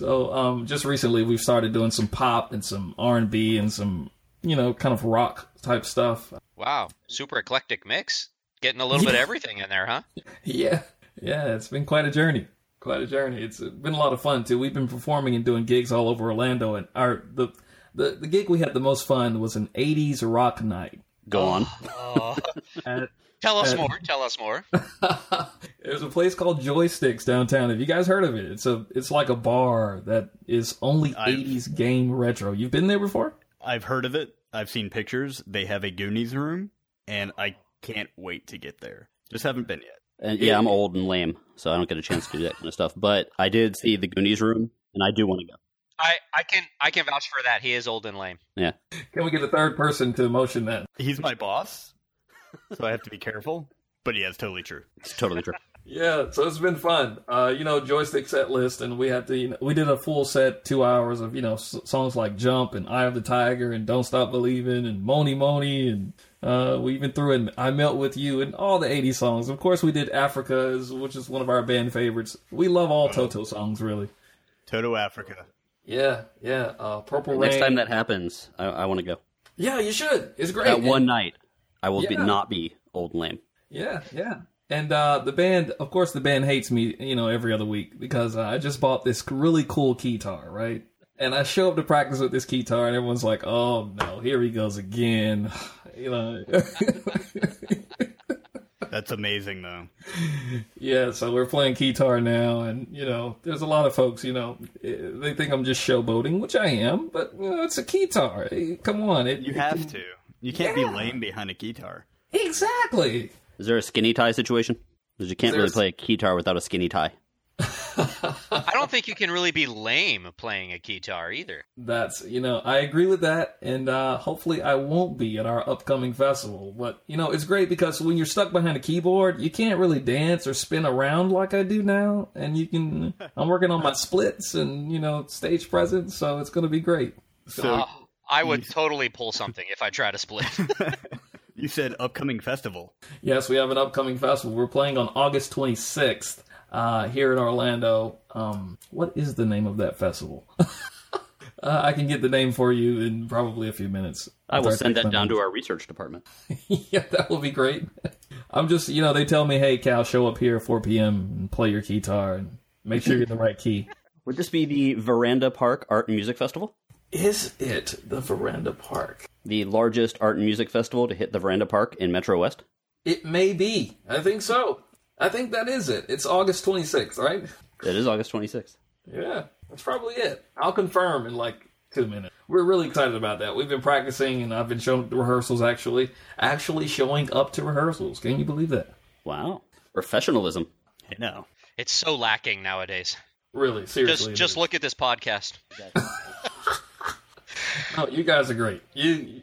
know, um, just recently we've started doing some pop and some R and B and some you know kind of rock type stuff. Wow, super eclectic mix. Getting a little bit of everything in there, huh? Yeah, yeah, it's been quite a journey. Quite a journey. It's been a lot of fun too. We've been performing and doing gigs all over Orlando, and our the the, the gig we had the most fun was an '80s rock night. Go on. Oh. At, Tell us Uh, more. Tell us more. There's a place called Joysticks downtown. Have you guys heard of it? It's a it's like a bar that is only I've- 80s game retro. You've been there before? I've heard of it. I've seen pictures. They have a Goonies room, and I can't wait to get there. Just haven't been yet. And yeah, I'm old and lame, so I don't get a chance to do that kind of stuff. But I did see the Goonies room, and I do want to go. I, I can I can vouch for that. He is old and lame. Yeah. Can we get a third person to motion that? He's my boss, so I have to be careful. But yeah, it's totally true. It's totally true. Yeah, so it's been fun. Uh, you know, joystick set list, and we had to. You know, we did a full set, two hours of you know s- songs like "Jump" and "Eye of the Tiger" and "Don't Stop Believing" and "Mony Mony," and uh, we even threw in "I Melt with You" and all the '80s songs. Of course, we did "Africa," which is one of our band favorites. We love all Toto songs, really. Toto Africa. Yeah, yeah. Uh, Purple Rain. Next time that happens, I, I want to go. yeah, you should. It's great. That one night, I will be, not be old and lame. Yeah, yeah. And uh, the band, of course, the band hates me, you know, every other week because uh, I just bought this really cool guitar, right? And I show up to practice with this guitar, and everyone's like, "Oh no, here he goes again," you know. That's amazing, though. yeah, so we're playing guitar now, and you know, there's a lot of folks, you know, eh, they think I'm just showboating, which I am, but you know, it's a guitar. Come on, it, You have to. You can't be lame behind a guitar. exactly. Is there a skinny tie situation? Because you can't really There's- play a guitar without a skinny tie. I don't think you can really be lame playing a guitar either. That's you know I agree with that, and uh, hopefully I won't be at our upcoming festival. But you know it's great because when you're stuck behind a keyboard, you can't really dance or spin around like I do now. And you can. I'm working on my splits and you know stage presence, so it's going to be great. So Oh, I would totally pull something if I tried to split. you said upcoming festival. Yes, we have an upcoming festival. We're playing on August 26th uh, here in Orlando. Um, what is the name of that festival? uh, I can get the name for you in probably a few minutes. I will send that down notes. to our research department. yeah, that will be great. I'm just, you know, they tell me, hey, Cal, show up here at 4 p.m. and play your guitar and make sure you're in the right key. Would this be the Veranda Park Art and Music Festival? Is it the Veranda Park? The largest art and music festival to hit the Veranda Park in Metro West? It may be. I think so. I think that is it. It's August 26th, right? It is August 26th. Yeah, that's probably it. I'll confirm in like two minutes. We're really excited about that. We've been practicing, and I've been showing up to rehearsals. Actually, actually showing up to rehearsals. Can you believe that? Wow. Professionalism. I know. it's so lacking nowadays. Really, seriously. Just just look at this podcast. Oh, you guys are great. You.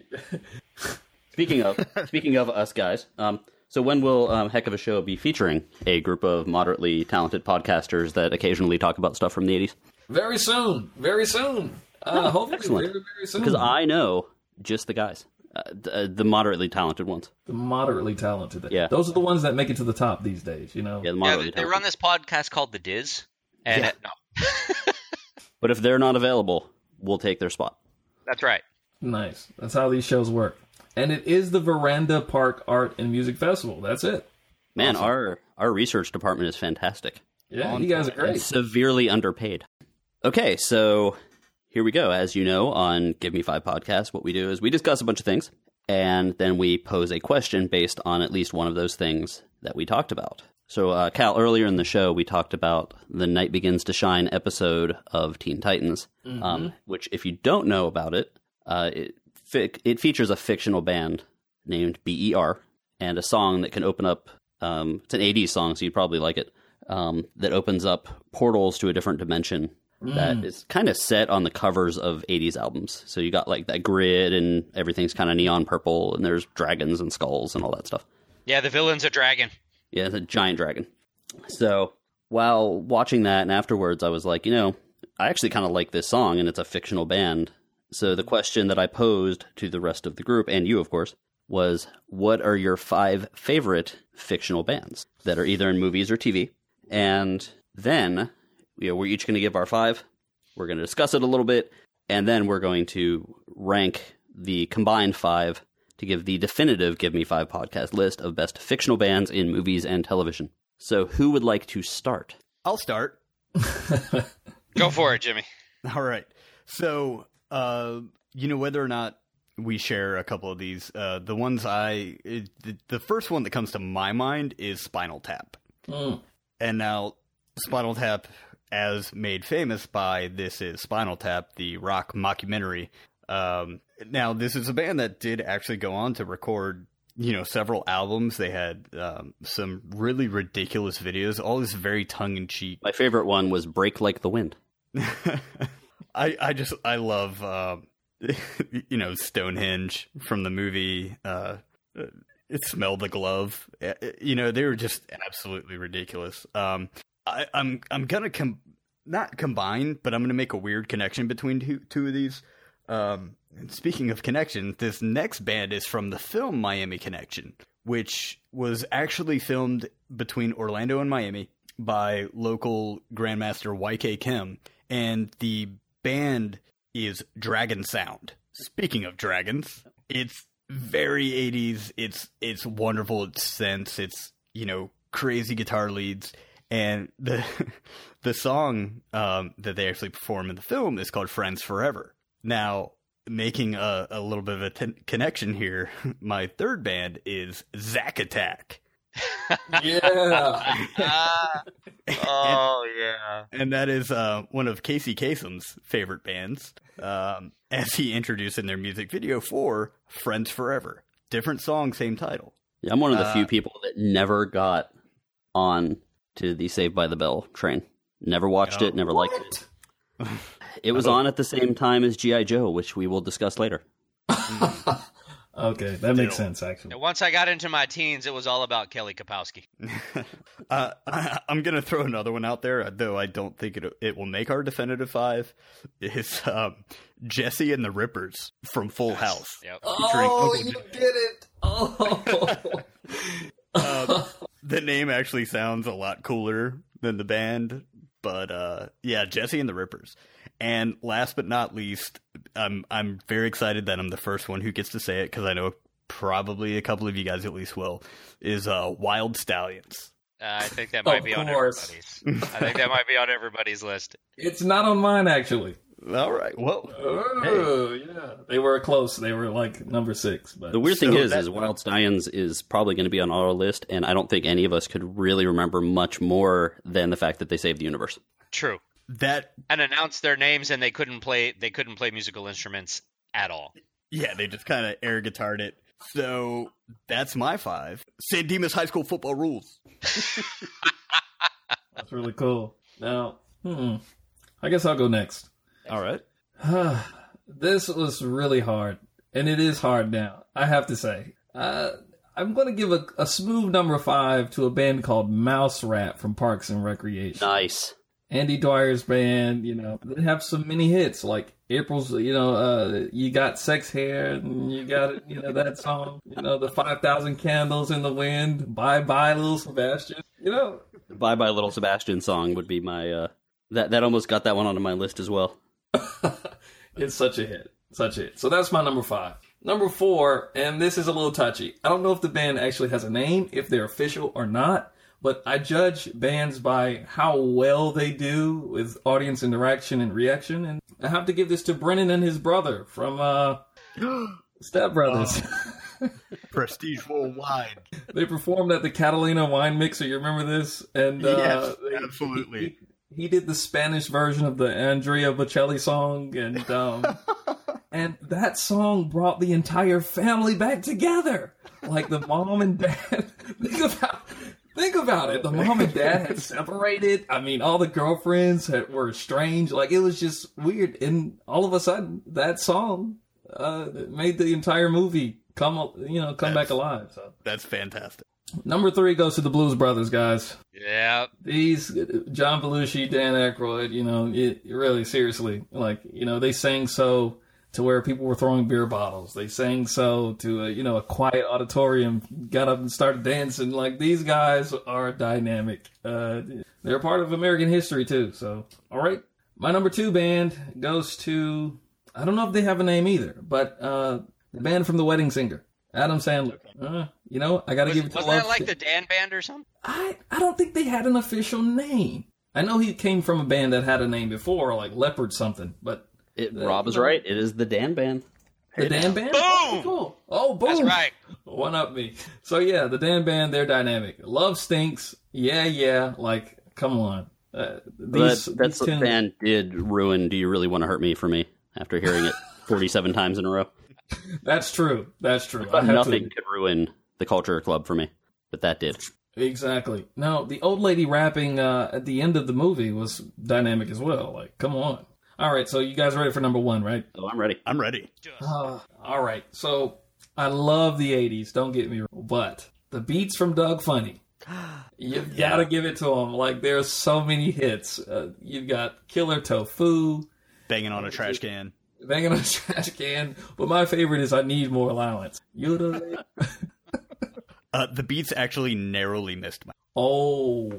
Speaking of speaking of us guys, um, so when will um, Heck of a Show be featuring a group of moderately talented podcasters that occasionally talk about stuff from the 80s? Very soon. Very soon. Uh, hopefully, excellent. very, very soon. Because I know just the guys, uh, the, the moderately talented ones. the moderately talented. Yeah. those are the ones that make it to the top these days. You know. Yeah, the Yeah, moderately they, they talented. run this podcast called The Diz, and Yeah. it, no, But if they're not available, we'll take their spot. That's right. Nice. That's how these shows work. And it is the Veranda Park Art and Music Festival. That's it. Man, our our research department is fantastic. Yeah, you guys are and great. severely underpaid. Okay, so here we go. As you know, on Give Me Five podcast, what we do is we discuss a bunch of things, and then we pose a question based on at least one of those things that we talked about. So, uh, Cal, earlier in the show, we talked about the Night Begins to Shine episode of Teen Titans, um, which, if you don't know about it, uh, it, fic- it features a fictional band named BER and a song that can open up. Um, it's an 80s song, so you'd probably like it. Um, that opens up portals to a different dimension that is kind of set on the covers of 80s albums. So you got like that grid and everything's kind of neon purple and there's dragons and skulls and all that stuff. Yeah, the villain's a dragon. Yeah, it's a giant dragon. So while watching that and afterwards, I was like, you know, I actually kind of like this song and it's a fictional band. So the question that I posed to the rest of the group and you, of course, was what are your five favorite fictional bands that are either in movies or TV? And then you know, we're each going to give our five. We're going to discuss it a little bit, and then we're going to rank the combined five to give the definitive Give Me Five podcast list of best fictional bands in movies and television. So, who would like to start? I'll start. Go for it, Jimmy. All right. So, uh, you know, whether or not we share a couple of these, uh, the ones I, the, the first one that comes to my mind is Spinal Tap. Mm. And now, Spinal Tap, as made famous by This Is Spinal Tap, the rock mockumentary. Um, now, this is a band that did actually go on to record, you know, several albums. They had um, some really ridiculous videos, all this very tongue in cheek. My favorite one was Break Like the Wind. I I just I love uh, you know Stonehenge from the movie. Uh, it smelled the glove. Uh, You know they were just absolutely ridiculous. Um, I, I'm I'm gonna com- not combine, but I'm gonna make a weird connection between two two of these. Um, and speaking of connection, this next band is from the film Miami Connection, which was actually filmed between Orlando and Miami by local Grandmaster YK Kim, and the band is Dragon Sound. Speaking of dragons, it's very 80s. It's it's wonderful. It's sense. It's you know crazy guitar leads, and the the song um, that they actually perform in the film is called "Friends Forever." Now, making a, a little bit of a t- connection here, my third band is Zack Attack. Yeah. Ah. oh yeah. and that is uh, one of Casey Kasem's favorite bands, um, as he introduced in their music video for "Friends Forever." Different song, same title. Yeah, I'm one of the Uh, few people that never got on to the Saved by the Bell train. Never watched it, never liked it. It was on at the same time as G.I. Joe, which we will discuss later. Okay, that makes sense actually. Once I got into my teens, it was all about Kelly Kapowski. Uh, I, I'm gonna throw another one out there, though I don't think it it will make our definitive five. Is um, Jesse and the Rippers from Full House? Yep. featuring Oh, Uncle you Jim. did it! Oh, Um, the name actually sounds a lot cooler than the band, but uh, yeah, Jesse and the Rippers. And last but not least, I'm I'm very excited that I'm the first one who gets to say it because I know probably a couple of you guys at least will. Is uh, Wild Stallions. Uh, I think that might Of be on everybody's. I think that might be on everybody's list. it's not on mine actually. All right, well, Oh, yeah. They were close. They were like number six, but The weird thing So is, that- is Wild Stallions is probably going to be on our list, and I don't think any of us could really remember much more than the fact that they saved the universe. True. that And announced their names, and they couldn't play. They couldn't play musical instruments at all. yeah, they just kind of air guitared it. So that's my five. San Dimas High School football rules. that's really cool. Now, hmm, I guess I'll go next. All right. this was really hard, and it is hard now. I have to say. Uh, I'm going to give a, a smooth number five to a band called Mouse Rat from Parks and Recreation. Nice. Andy Dwyer's band, you know, they have some mini hits like April's, you know, uh, you got sex hair, and you got, you know, that song, you know, the 5,000 candles in the wind, bye bye, little Sebastian, you know, Bye Bye Little Sebastian song would be my. Uh, that that almost got that one onto my list as well. it's such a hit, such a hit. So that's my number five. Number four, and this is a little touchy. I don't know if the band actually has a name, if they're official or not, but I judge bands by how well they do with audience interaction and reaction. And I have to give this to Brennan and his brother from uh, Step Brothers. Prestige worldwide. they performed at the Catalina Wine Mixer. You remember this? And uh, they- absolutely. He, he did the Spanish version of the Andrea Bocelli song, and um, and that song brought the entire family back together. Like the mom and dad. think about. Think about it. The mom and dad had separated. I mean, all the girlfriends had, were strange. Like it was just weird. And all of a sudden, that song uh, made the entire movie come, you know, come back alive. So That's fantastic. Number three goes to the Blues Brothers, guys Yeah. these John Belushi, Dan Aykroyd, you know, it, really seriously, like you know, they sang so to where people were throwing beer bottles. They sang so to a, you know a quiet auditorium, got up and started dancing. Like these guys are dynamic. Uh, they're part of American history too. So, all right, My number two band goes to I don't know if they have a name either, but uh, the band from The Wedding Singer, Adam Sandler. Uh, you know, I got to Was, give it to wasn't love. that like the Dan Band or something? I I don't think they had an official name. I know he came from a band that had a name before, like Leopard something, but It, Rob is right. It is the Dan Band. the Dan Band. Boom! Oh, cool. Oh, boom! That's right. One up me. So yeah, the Dan Band, they're dynamic. Love stinks. Yeah, yeah. Like, come on. Uh, these, But that's these what tunes- band did ruin. Do you really want to hurt me for me? After hearing it 47 times in a row, That's true. That's true. I have nothing to, could ruin the Culture Club for me. But that did. exactly. No, the old lady rapping uh, at the end of the movie was dynamic as well. Like, come on. All right, so you guys ready for number one, right? So I'm ready. I'm ready. Uh, all right. So I love the '80s. Don't get me wrong, but the Beets from Doug Funnie. You gotta give it to him. Like there's so many hits. Uh, you've got Killer Tofu, Banging on a trash can. banging on a trash can. But my favorite is I need more allowance. You the Uh, the Beets actually narrowly missed my. oh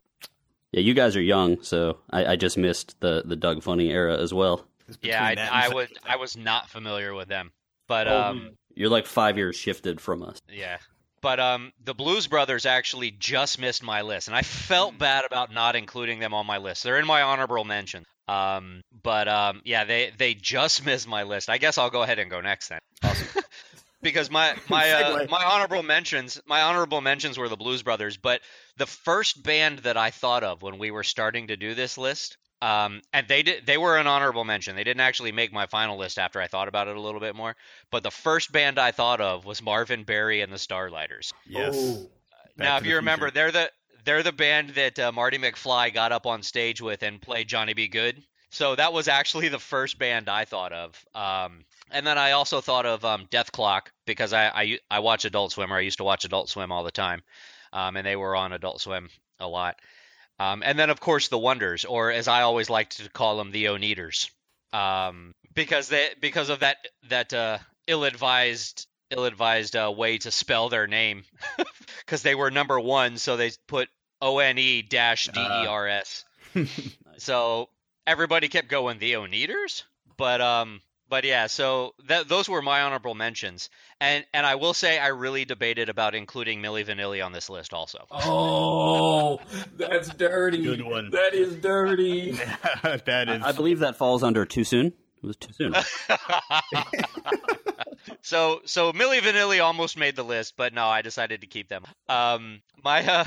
Yeah, you guys are young, so I, I just missed the the Doug Funnie era as well. Yeah, I, Between I was I was not familiar with them, but Oh, um, You're like five years shifted from us. yeah, but um, the Blues Brothers actually just missed my list, and I felt Hmm. bad about not including them on my list. They're in my honorable mention. Um, but um, yeah, they they just missed my list. I guess I'll go ahead and go next then. Awesome. because my my uh, my honorable mentions my honorable mentions were the Blues Brothers, but the first band that I thought of when we were starting to do this list, um, and they did they were an honorable mention. They didn't actually make my final list after I thought about it a little bit more. But the first band I thought of was Marvin Berry and the Starlighters. Yes. oh. Now, to if the you remember, Future. they're the they're the band that uh, Marty McFly got up on stage with and played Johnny B. Goode. So that was actually the first band I thought of. Um, and then I also thought of um, Dethklok because I, I I watch Adult Swim or I used to watch Adult Swim all the time, um, and they were on Adult Swim a lot. Um, and then of course the Wonders, or as I always liked to call them, the Oneders, um, because they because of that that uh, ill-advised ill-advised uh, way to spell their name, because they were number one, so they put O N E dash D E R S. So everybody kept going the Oneders, but um, but yeah, so that those were my honorable mentions, and and I will say I really debated about including Milli Vanilli on this list also. Oh, that's dirty. Good one. That is dirty. that is. I believe that falls under too soon. It was too soon. so so Milli Vanilli almost made the list, but no, I decided to keep them. Um, my uh,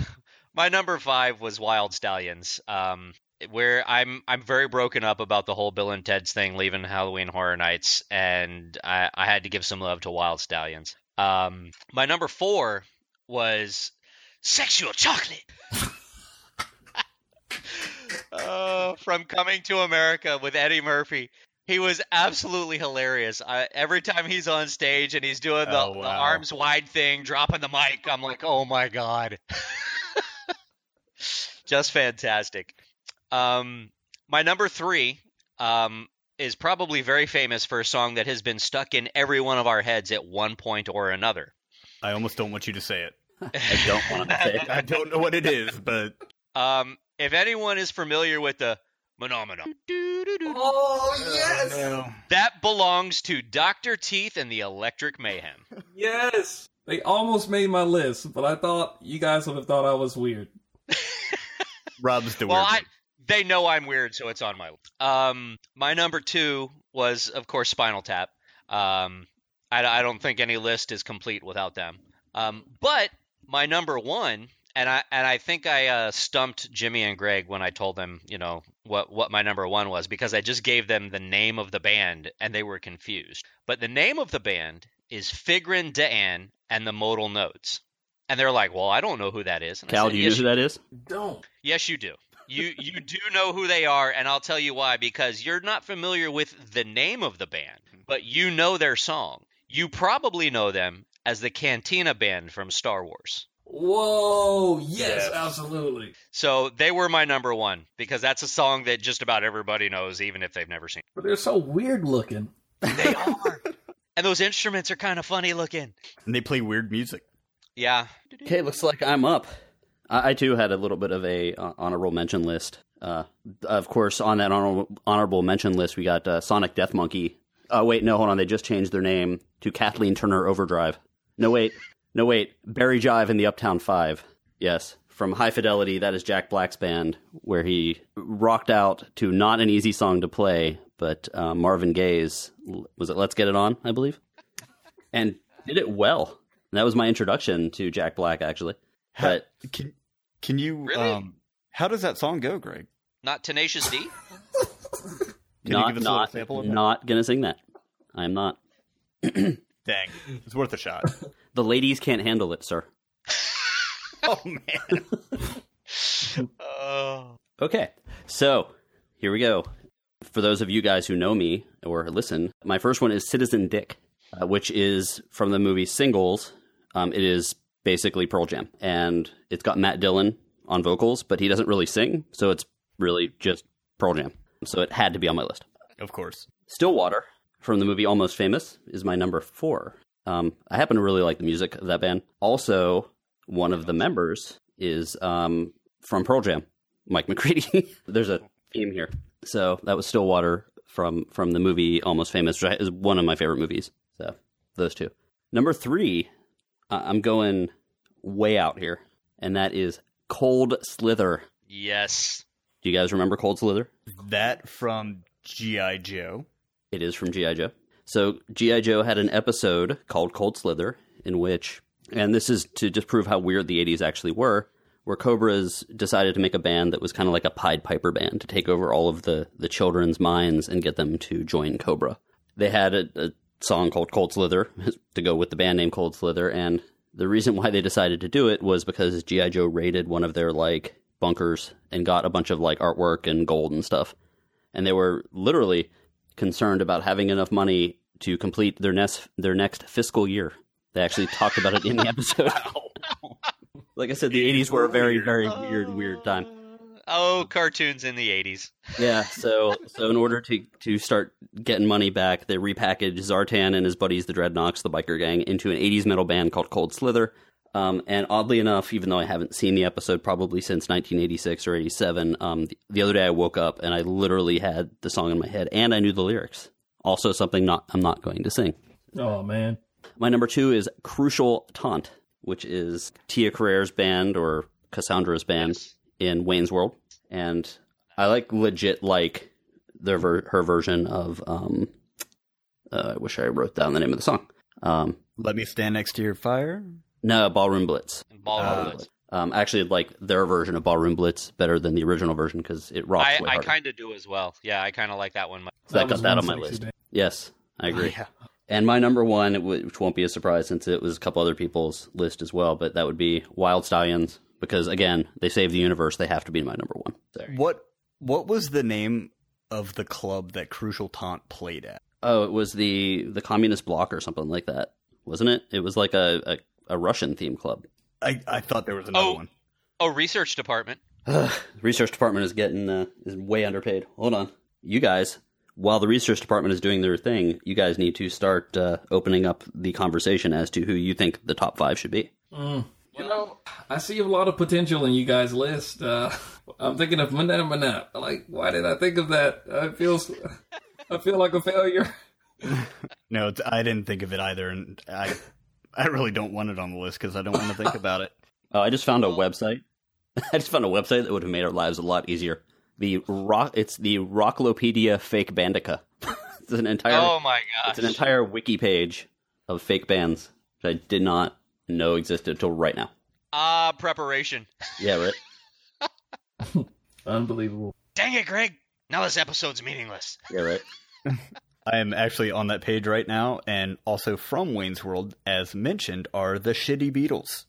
my number five was Wild Stallions. Um, where I'm I'm very broken up about the whole Bill and Ted's thing, leaving Halloween Horror Nights, and I, I had to give some love to Wild Stallions. Um, my number four was Sexual Chocolate. uh, from Coming to America with Eddie Murphy. He was absolutely hilarious. I, every time he's on stage and he's doing the, Oh, the arms wide thing, dropping the mic, I'm like, oh my god, just fantastic. Um, my number three um, is probably very famous for a song that has been stuck in every one of our heads at one point or another. I almost don't want you to say it. I don't want to say. I don't know what it is, but Um, if anyone is familiar with the Phenomena, Oh yes, no. that belongs to Dr. Teeth and the Electric Mayhem. yes. They almost made my list, but I thought you guys would have thought I was weird. Rob's the Well, weird I, one. They know I'm weird, so it's on my list. Um, my number two was, of course, Spinal Tap. Um, I, I don't think any list is complete without them. Um, but my number one, and I and I think I uh, stumped Jimmy and Greg when I told them, you know, what what my number one was because I just gave them the name of the band and they were confused. But the name of the band is Figrin D'an and the Modal Nodes. And they're like, "Well, I don't know who that is." And I Cal, said, do you "Yes, know who that is? Don't. Yes, you do. You you do know who they are, and I'll tell you why. Because you're not familiar with the name of the band, mm-hmm. but you know their song. You probably know them as the Cantina Band from Star Wars. Whoa! Yes, Yes. absolutely. So they were my number one because that's a song that just about everybody knows, even if they've never seen. But they're so weird looking. They are, and those instruments are kind of funny looking. And they play weird music. Yeah. Okay, looks like I'm up. I, I too had a little bit of a uh, honorable mention list. Uh, of course, on that honorable, honorable mention list, we got uh, Sonic Death Monkey. Oh, wait, no, hold on. They just changed their name to Kathleen Turner Overdrive. No, wait. No, wait. Barry Jive and the Uptown Five. Yes. From High Fidelity, that is Jack Black's band, where he rocked out to not an easy song to play, but uh, Marvin Gaye's, was it Let's Get It On, I believe? And did it well. And that was my introduction to Jack Black, actually. But Can can you Really? um how does that song go, Greg? Not Tenacious D? Can you not, give us a not, sample of that? not gonna sing that. I'm not. Dang. It's worth a shot. The ladies can't handle it, sir. oh man. Oh. Okay, so here we go. For those of you guys who know me or listen, my first one is Citizen Dick, uh, which is from the movie Singles. Um, it is basically Pearl Jam, and it's got Matt Dillon on vocals, but he doesn't really sing, so it's really just Pearl Jam. So it had to be on my list. Of course. Stillwater from the movie Almost Famous is my number four. Um, I happen to really like the music of that band. Also, one of the members is um, from Pearl Jam, Mike McCready. There's a theme here. So that was Stillwater from from the movie Almost Famous, which is one of my favorite movies. So those two. Number three, uh, I'm going way out here, and that is Cold Slither. Yes. Do you guys remember Cold Slither? That from G.I. Joe. It is from G.I. Joe. So G.I. Joe had an episode called Cold Slither in which, and this is to just prove how weird the 80s actually were, where Cobras decided to make a band that was kind of like a Pied Piper band to take over all of the, the children's minds and get them to join Cobra. They had a, a song called Cold Slither to go with the band name Cold Slither, and the reason why they decided to do it was because G.I. Joe raided one of their like bunkers and got a bunch of like artwork and gold and stuff. And they were literally concerned about having enough money to complete their next their next fiscal year. They actually talked about it in the episode. like I said, the 80s were a very very weird weird time. Oh, cartoons in the 80s. Yeah, so so in order to to start getting money back, they repackaged Zartan and his buddies, the Dreadnoks, the biker gang, into an '80s metal band called Cold Slither. Um, and oddly enough, even though I haven't seen the episode probably since 1986 or 87, um, the, the other day I woke up and I literally had the song in my head and I knew the lyrics. Also, something not I'm not going to sing. Oh man. My number two is Crucial Taunt, which is Tia Carrere's band or Cassandra's band Yes. in Wayne's World, and I like legit like their ver- her version of. Um, uh, I wish I wrote down the name of the song. Um, Let me stand next to your fire. no, Ballroom Blitz. And Ball Uh, Blitz. Um, I actually like their version of Ballroom Blitz better than the original version because it rocks I, I kind of do as well. Yeah, I kind of like that one. So that was got that on my list. day. Yes, I agree. Yeah. And my number one, which won't be a surprise since it was a couple other people's list as well, but that would be Wild Stallions because again, they save the universe. They have to be my number one. So. What what was the name of the club that Crucial Taunt played at? Oh, it was the the Communist Bloc or something like that, wasn't it? It was like a a, a Russian theme club. I, I thought there was another Oh. one. Oh, research department. the research department is getting uh, is way underpaid. Hold on, you guys. While the research department is doing their thing, you guys need to start uh, opening up the conversation as to who you think the top five should be. You know, I see a lot of potential in you guys' list. Uh, I'm thinking of Manette Manette. Like, why did I think of that? I feel, I feel like a failure. No, it's, I didn't think of it either, and I I really don't want it on the list because I don't want to think about it. Oh, I just found a website. I just found a website that would have made our lives a lot easier. The rock, it's the Rocklopedia Fake Bandica. it's an entire, Oh my gosh. it's an entire wiki page of fake bands that I did not know existed until right now. Ah, preparation. Yeah, right. Unbelievable. Dang it, Greg. Now this episode's meaningless. Yeah, right. I am actually on that page right now, and also from Wayne's World, as mentioned, are the Shitty Beatles.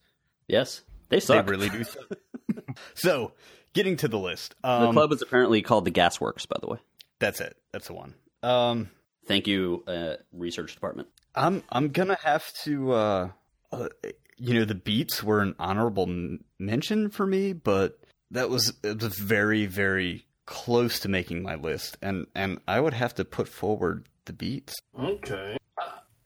Yes, they suck. They really do. suck. so, getting to the list. the Um, club is apparently called the Gasworks, by the way. That's it. That's the one. Um, Thank you, uh, research department. I'm I'm gonna have to. Uh, uh, you know, the Beets were an honorable m- mention for me, but that was it was very very close to making my list, and and I would have to put forward the Beets. Okay.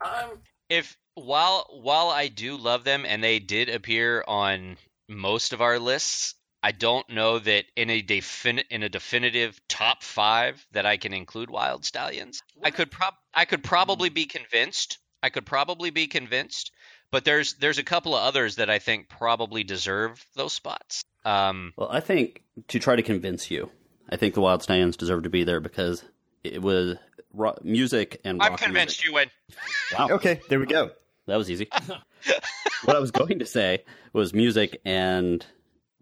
I'm. If while while I do love them and they did appear on most of our lists, I don't know that in a defin- in a definitive top five that I can include Wild Stallions. I could prob I could probably be convinced. I could probably be convinced, but there's there's a couple of others that I think probably deserve those spots. Um, Well, I think to try to convince you, I think the Wild Stallions deserve to be there because it was ro- music and I'm rock convinced you win. music. Wow, Okay, there we go. that was easy. what I was going to say was music and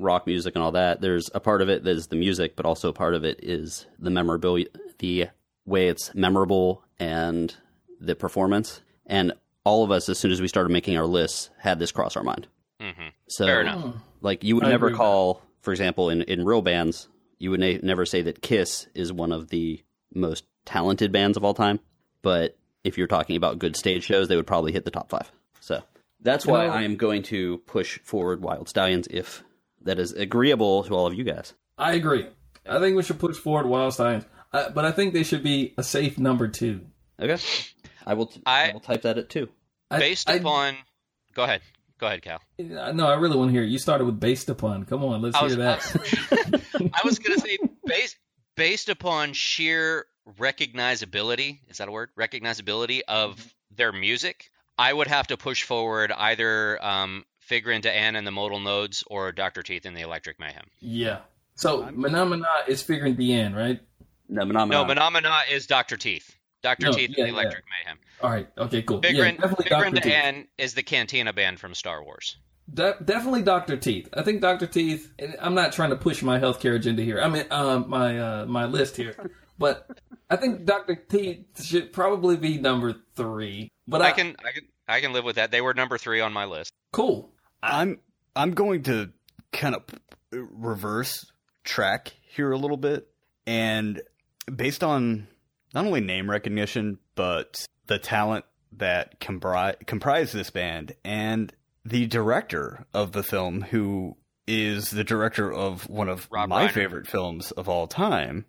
rock music and all that. There's a part of it that is the music, but also a part of it is the memorabilia, the way it's memorable and the performance. And all of us, as soon as we started making our lists, had this cross our mind. hmm So, Fair enough. like, you would I never call, for example, in, in real bands, you would na- never say that Kiss is one of the most talented bands of all time. But if you're talking about good stage shows, they would probably hit the top five. So that's why I am going to push forward Wild Stallions if that is agreeable to all of you guys. I agree. I think we should push forward Wild Stallions, uh, but I think they should be a safe number two. Okay. I will. I, I- will type that at two. Based I- upon, go ahead, go ahead, Cal. No, I really want to hear. You started with based upon. Come on, let's I hear that. I was gonna say based based upon sheer recognizability. Is that a word? Recognizability of their music. I would have to push forward either um, Figure into Anne and the Modal Nodes or Doctor Teeth and the Electric Mayhem. yeah. So Phenomena is figuring the end, right? No, Manama. No, Phenomena is Doctor Teeth. Doctor No, Teeth yeah, and the Electric Mayhem. All right. Okay. Cool. Figure, yeah, in, definitely Figure Doctor into Teeth. Anne is the Cantina band from Star Wars. De- definitely Doctor Teeth. I think Doctor Teeth. and I'm not trying to push my healthcare agenda here. I mean, um, my uh, my list here, but I think Doctor Teeth should probably be number three. But I, I can I can I can live with that. They were number three on my list. cool. I'm I'm going to kind of reverse track here a little bit, and based on not only name recognition but the talent that compri- comprise this band and the director of the film, who is the director of one of Rob my Reiner. favorite films of all time,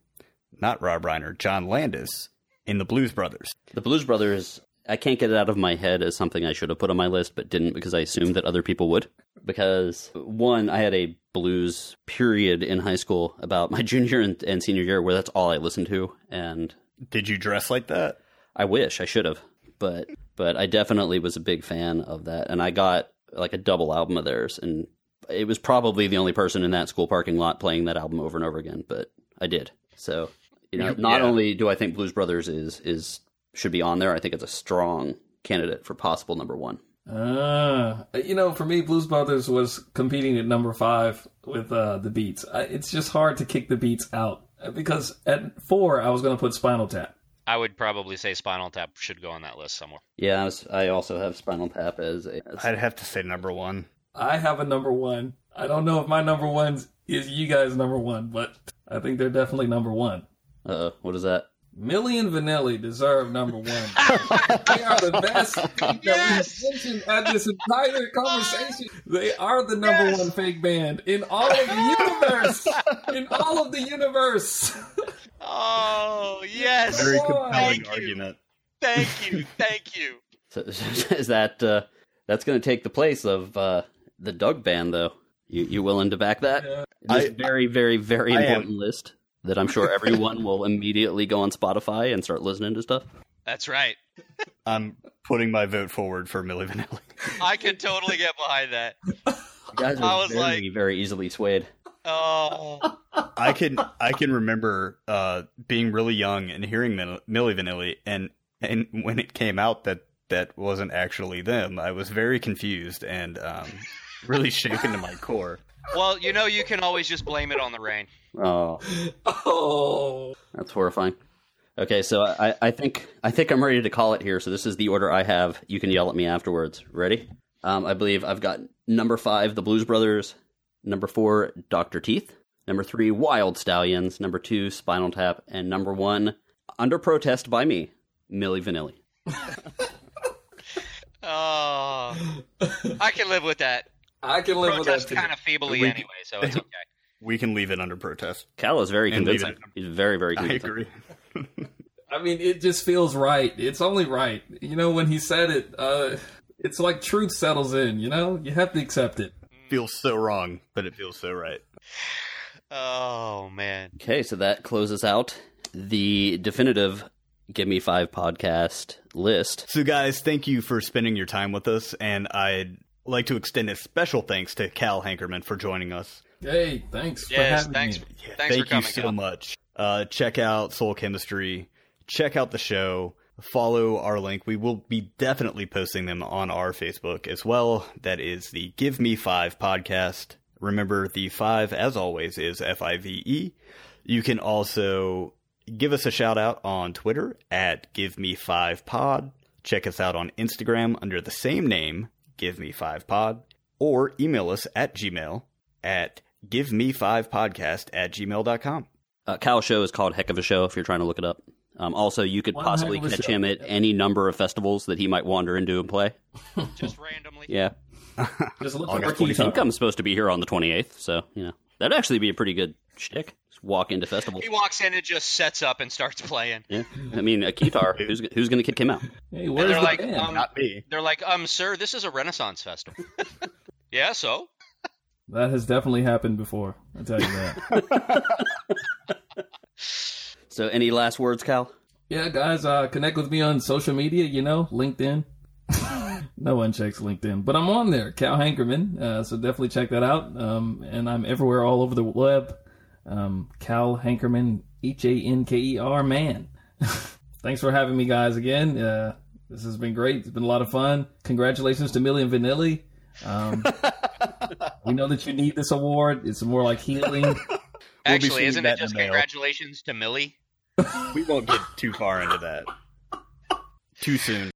not Rob Reiner, John Landis in The Blues Brothers. The Blues Brothers, I can't get it out of my head as something I should have put on my list, but didn't because I assumed that other people would. Because, one, I had a blues period in high school about my junior and, and senior year where that's all I listened to. And Did you dress like that? I wish I should have. But, but I definitely was a big fan of that. And I got like a double album of theirs. And it was probably the only person in that school parking lot playing that album over and over again, but I did. So, you know, not Yeah. only do I think Blues Brothers is, is, should be on there, I think it's a strong candidate for possible number one. Uh, you know, for me, Blues Brothers was competing at number five with uh, the Beets. I, it's just hard to kick the Beets out because at four, I was going to put Spinal Tap. I would probably say Spinal Tap should go on that list somewhere. Yeah, I, was, I also have Spinal Tap as a. As, I'd have to say number one. I have a number one. I don't know if my number one is you guys' number one, but I think they're definitely number one. uh, what is that? Milli and Vanilli deserve number one. they are the best that Yes! we've mentioned at this entire conversation. They are the number Yes! one fake band in all of the universe. in all of the universe. Oh yes, Very compelling Thank you. argument. thank you, thank you. So, is that uh, that's going to take the place of uh, the Doug band, though? You you willing to back that? Yeah. This I- very very very I am. important list that I'm sure everyone will immediately go on Spotify and start listening to stuff. That's right. I'm putting my vote forward for Milli Vanilli. I can totally get behind that. You guys I are was very like- very easily swayed. Oh, I can I can remember uh, being really young and hearing Mil- Milli Vanilli, and and when it came out that that wasn't actually them, I was very confused and um, really shaken to my core. well, you know, you can always just blame it on the rain. Oh, Oh. that's horrifying. Okay, so I, I think I think I'm ready to call it here. So this is the order I have. You can yell at me afterwards. Ready? Um, I believe I've got number five, the Blues Brothers. Number four, Doctor Teeth. Number three, Wild Stallions. Number two, Spinal Tap, and number one, under protest by me, Milli Vanilli. Oh, I can live with that. I can live with that too. kind of feebly We- anyway, so it's okay. We can leave it under protest. Cal is very And convincing. it. He's very, very I agree. I mean, it just feels right. It's only right. You know, when he said it, uh, it's like truth settles in, you know? You have to accept it. Feels so wrong, but it feels so right. Oh man. Okay, so that closes out the definitive Give Me Five podcast list. So, guys, thank you for spending your time with us, and I'd like to extend a special thanks to Cal Hankerman for joining us. Hey, thanks for having thanks. me. Yeah, Thanks thank for coming, you so Cal. much. Uh, check out Soul Chemistry. Check out the show. Follow our link. We will be definitely posting them on our Facebook as well. That is the Give Me Five podcast. Remember, the five, as always, is F I V E. You can also give us a shout out on Twitter at Give Me Five Pod. Check us out on Instagram under the same name, Give Me Five Pod, or email us at Gmail at give me five podcast at gmail.com. Uh, Cal show is called Heck of a Show if you're trying to look it up. Um, also, you could One possibly heck of a catch show. him at any number of festivals that he might wander into and play. Just randomly. Yeah. Just look for I Key think Talk. I'm supposed to be here on the 28th, so, you know, that'd actually be a pretty good shtick. Just walk into festivals. He walks in and just sets up and starts playing. Yeah. I mean, a Kitar, who's, who's going to kick him out? Hey, where's they're the like, band? um, Not me. they're like, um, sir, this is a Renaissance festival. yeah, so that has definitely happened before. I tell you that. So, any last words, Cal? yeah, guys, uh, connect with me on social media. You know, LinkedIn. no one checks LinkedIn, but I'm on there, Cal Hankerman. Uh, so definitely check that out. Um, and I'm everywhere all over the web. Um, Cal Hankerman, H A N K E R man. Thanks for having me, guys. Again, uh, this has been great. It's been a lot of fun. Congratulations to Milli and Vanilli. Um, we know that you need this award. It's more like healing. actually, sending isn't it just in the mail. congratulations to Milli? We won't get too far into that. Too soon.